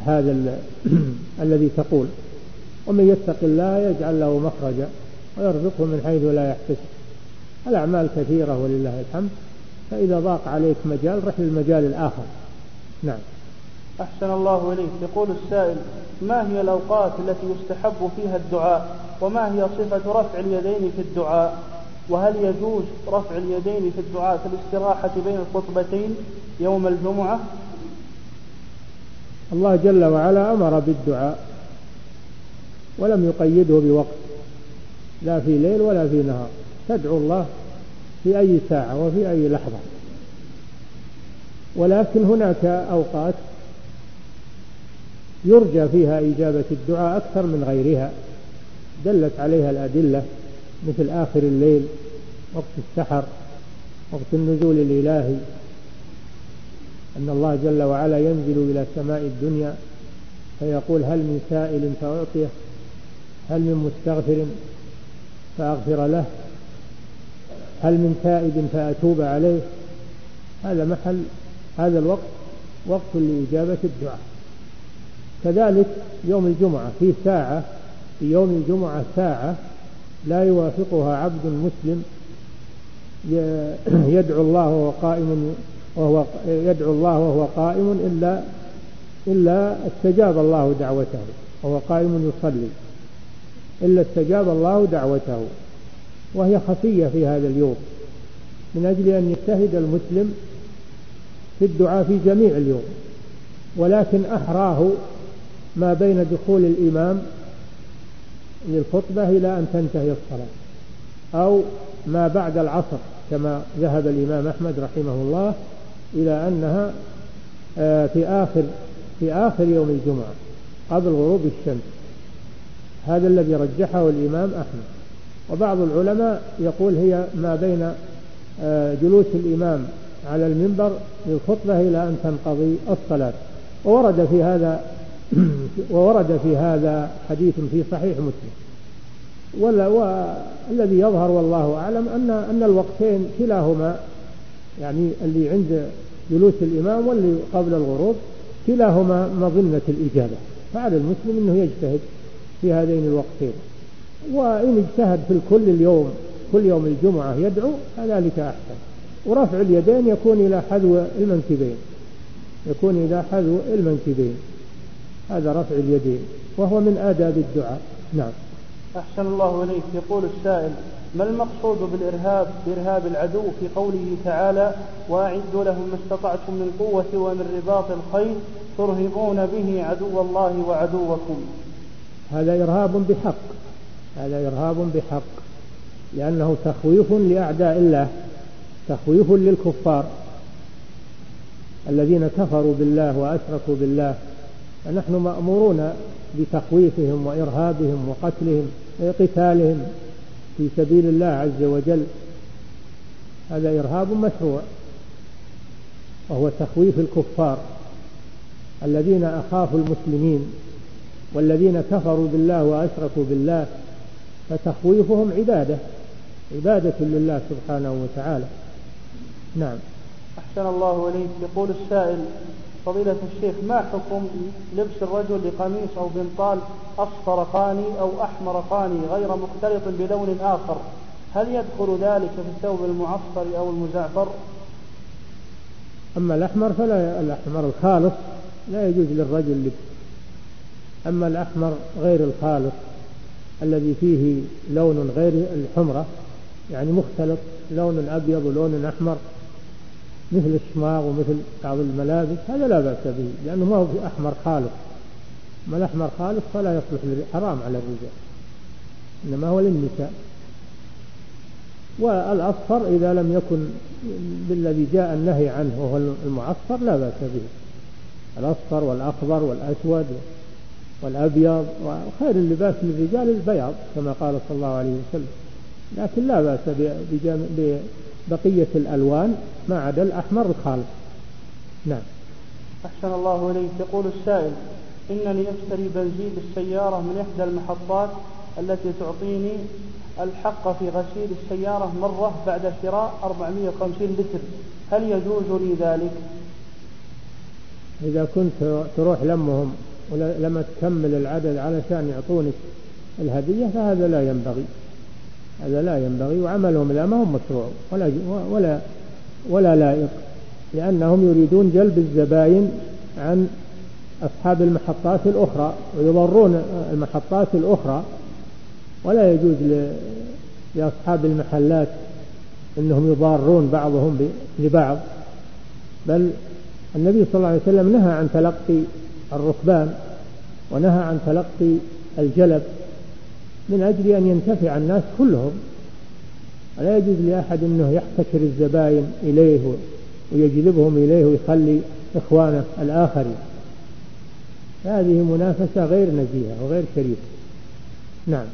هذا الذي تقول. ومن يتق الله يجعل له مخرجا ويرزقه من حيث لا يحتسب. الأعمال كثيرة ولله الحمد. فإذا ضاق عليك مجال رح للمجال الآخر. نعم. أحسن الله إليك. يقول السائل ما هي الأوقات التي يستحب فيها الدعاء؟ وما هي صفة رفع اليدين في الدعاء؟ وهل يجوز رفع اليدين في الدعاء في الاستراحة بين الخطبتين يوم الجمعة؟ الله جل وعلا أمر بالدعاء ولم يقيده بوقت لا في ليل ولا في نهار. تدعو الله في أي ساعة وفي أي لحظة. ولكن هناك أوقات يرجى فيها إجابة الدعاء أكثر من غيرها دلت عليها الأدلة مثل آخر الليل وقت السحر وقت النزول الإلهي. أن الله جل وعلا ينزل إلى سماء الدنيا فيقول هل من سائل فأعطيه هل من مستغفر فأغفر له هل من تائب فأتوب عليه. هذا محل هذا الوقت وقت لإجابة الدعاء. كذلك يوم الجمعة في ساعة في يوم الجمعة ساعة لا يوافقها عبد مسلم يدعو الله وهو قائم وهو يدعو الله وهو قائم إلا إلا استجاب الله دعوته وهو قائم يصلي إلا استجاب الله دعوته وهي خفية في هذا اليوم من أجل أن يجتهد المسلم في الدعاء في جميع اليوم ولكن أحراه ما بين دخول الإمام للخطبة إلى أن تنتهي الصلاة. أو ما بعد العصر كما ذهب الإمام أحمد رحمه الله إلى أنها آه، في آخر في آخر يوم الجمعة قبل غروب الشمس. هذا الذي رجحه الإمام أحمد. وبعض العلماء يقول هي ما بين آه، جلوس الإمام على المنبر للخطبة إلى أن تنقضي الصلاة. وورد في هذا وورد في هذا حديث في صحيح مسلم. والذي يظهر والله أعلم أن أن الوقتين كلاهما يعني اللي عند جلوس الإمام واللي قبل الغروب كلاهما مظنة الإجابة. فعلى المسلم أنه يجتهد في هذين الوقتين. وإن اجتهد في الكل اليوم كل يوم الجمعة يدعو فذلك أحسن. ورفع اليدين يكون إلى حذو المنكبين. يكون إلى حذو المنكبين. هذا رفع اليدين وهو من آداب الدعاء. نعم. أحسن الله إليك. يقول السائل ما المقصود بالإرهاب بإرهاب العدو في قوله تعالى وأعدوا لهم ما استطعتم من قوة ومن رباط الخيل ترهبون به عدو الله وعدوكم هذا إرهاب بحق. هذا إرهاب بحق. لأنه تخويف لأعداء الله تخويف للكفار الذين كفروا بالله وأشركوا بالله. فنحن مأمورون بتخويفهم وإرهابهم وقتلهم قتالهم في سبيل الله عز وجل. هذا إرهاب مشروع وهو تخويف الكفار الذين أخافوا المسلمين والذين كفروا بالله وأشركوا بالله فتخويفهم عبادة عبادة لله سبحانه وتعالى. نعم. أحسن الله إليك. يقول السائل فضيلة الشيخ ما حكم لبس الرجل لقميص أو بنطال أصفر قاني أو أحمر قاني غير مختلط بلون آخر؟ هل يدخل ذلك في الثوب المعصفر أو المزعفر؟ أما الأحمر فلا الأحمر الخالص لا يجوز للرجل لبس. أما الأحمر غير الخالص الذي فيه لون غير الحمرة يعني مختلط لون أبيض ولون أحمر مثل الشماغ ومثل بعض الملابس هذا لا بأس به لأنه ما هو أحمر خالص. أما الأحمر خالص فلا يصلح حرام على الرجال إنما هو للنساء. والأصفر إذا لم يكن بالذي جاء النهي عنه وهو المعصفر لا بأس به. الأصفر والأخضر والأسود والأبيض وخير اللباس للرجال البياض كما قال صلى الله عليه وسلم. لكن لا بأس ببقية الألوان ما عدا الأحمر الخالص. نعم. أحسن الله إليك. يقول السائل إنني أشتري بنزين للسيارة من إحدى المحطات التي تعطيني الحق في غسيل السيارة مرة بعد شراء 450 لتر. هل يجوز لي ذلك؟ إذا كنت تروح لمهم ولما تكمل العدد علشان يعطونك الهدية فهذا لا ينبغي. هذا لا ينبغي وعملهم لا ما هم مشروع ولا ولا ولا لائق لأنهم يريدون جلب الزباين عن أصحاب المحطات الأخرى ويضرون المحطات الأخرى ولا يجوز لأصحاب المحلات أنهم يضارون بعضهم لبعض. بل النبي صلى الله عليه وسلم نهى عن تلقي الركبان ونهى عن تلقي الجلب من أجل أن ينتفع الناس كلهم. ولا يجوز لأحد أنه يحتكر الزباين إليه ويجلبهم إليه ويخلي إخوانه الآخرين. هذه منافسة غير نزيهة وغير شريفة. نعم.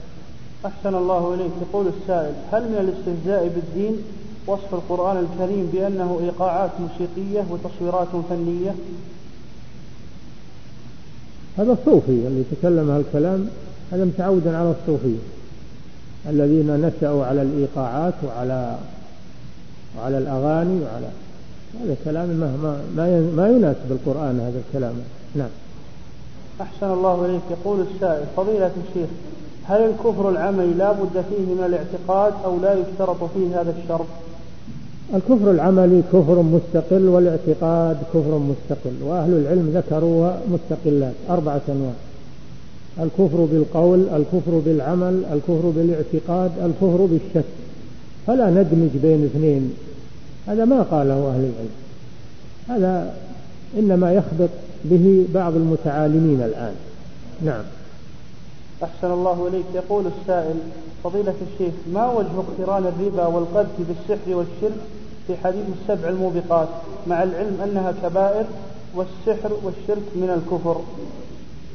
أحسن الله إليك. يقول السائل هل من الاستهزاء بالدين وصف القرآن الكريم بأنه إيقاعات موسيقية وتصويرات فنية؟ هذا الصوفي اللي يتكلم هالكلام هذا متعودا على الصوفية الذين نشأوا على الإيقاعات وعلى وعلى الأغاني وعلى هذا كلام ما ما ما يناسب القرآن هذا الكلام. نعم. أحسن الله إليك. يقول السائل فضيلة الشيخ هل الكفر العملي لا بد فيه من الاعتقاد أو لا يشترط فيه هذا الشرط؟ الكفر العملي كفر مستقل والاعتقاد كفر مستقل وأهل العلم ذكروها مستقلات أربعة أنواع. الكفر بالقول الكفر بالعمل الكفر بالاعتقاد الكفر بالشك. فلا ندمج بين اثنين. هذا ما قاله أهل العلم. هذا إنما يخبط به بعض المتعالمين الآن. نعم. أحسن الله إليك. يقول السائل فضيلة الشيخ ما وجه اقتران الربا والقذف بالسحر والشرك في حديث السبع الموبقات؟ مع العلم أنها كبائر والسحر والشرك من الكفر.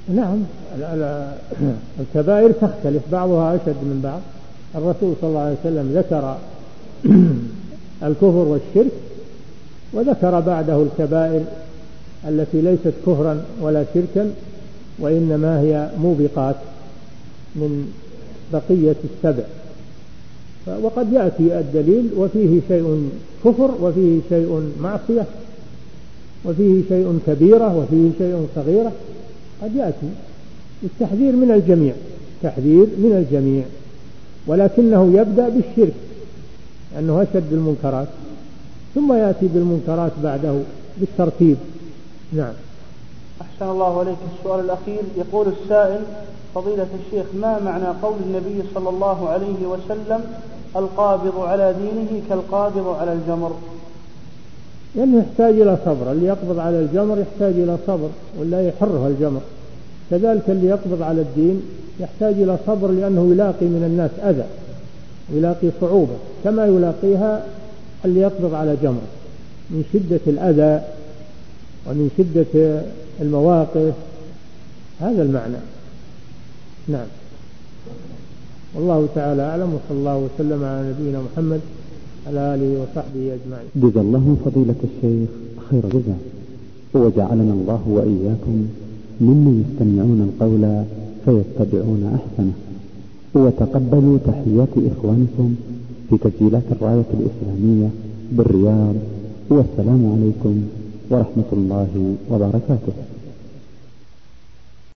نعم الكبائر تختلف بعضها أشد من بعض. الرسول صلى الله عليه وسلم ذكر الكفر والشرك وذكر بعده الكبائر التي ليست كفرا ولا شركا وإنما هي موبقات من بقية السبع. وقد يأتي الدليل وفيه شيء كفر وفيه شيء معصية وفيه شيء كبيرة وفيه شيء صغيرة. قد يأتي التحذير من الجميع تحذير من الجميع ولكنه يبدأ بالشرك لأنه أشد المنكرات ثم يأتي بالمنكرات بعده بالترتيب. نعم. أحسن الله عليك السؤال الأخير. يقول السائل فضيلة الشيخ ما معنى قول النبي صلى الله عليه وسلم القابض على دينه كالقابض على الجمر؟ لأنه يحتاج إلى صبر. اللي يقبض على الجمر يحتاج إلى صبر ولا يحرها الجمر. كذلك اللي يقبض على الدين يحتاج إلى صبر لأنه يلاقي من الناس أذى يلاقي صعوبة كما يلاقيها اللي يقبض على جمر. من شدة الأذى ومن شدة المواقف هذا المعنى. نعم. والله تعالى أعلم وصلى الله وسلم على نبينا محمد على آله وصحبه أجمعين. جزا الله فضيلة الشيخ خير جزاء وجعلنا الله وإياكم ممن يستمعون القول فيتبعون أحسنه. وتقبلوا تحيات إخوانكم في تسجيلات الراية الإسلامية بالرياض. والسلام عليكم ورحمة الله وبركاته.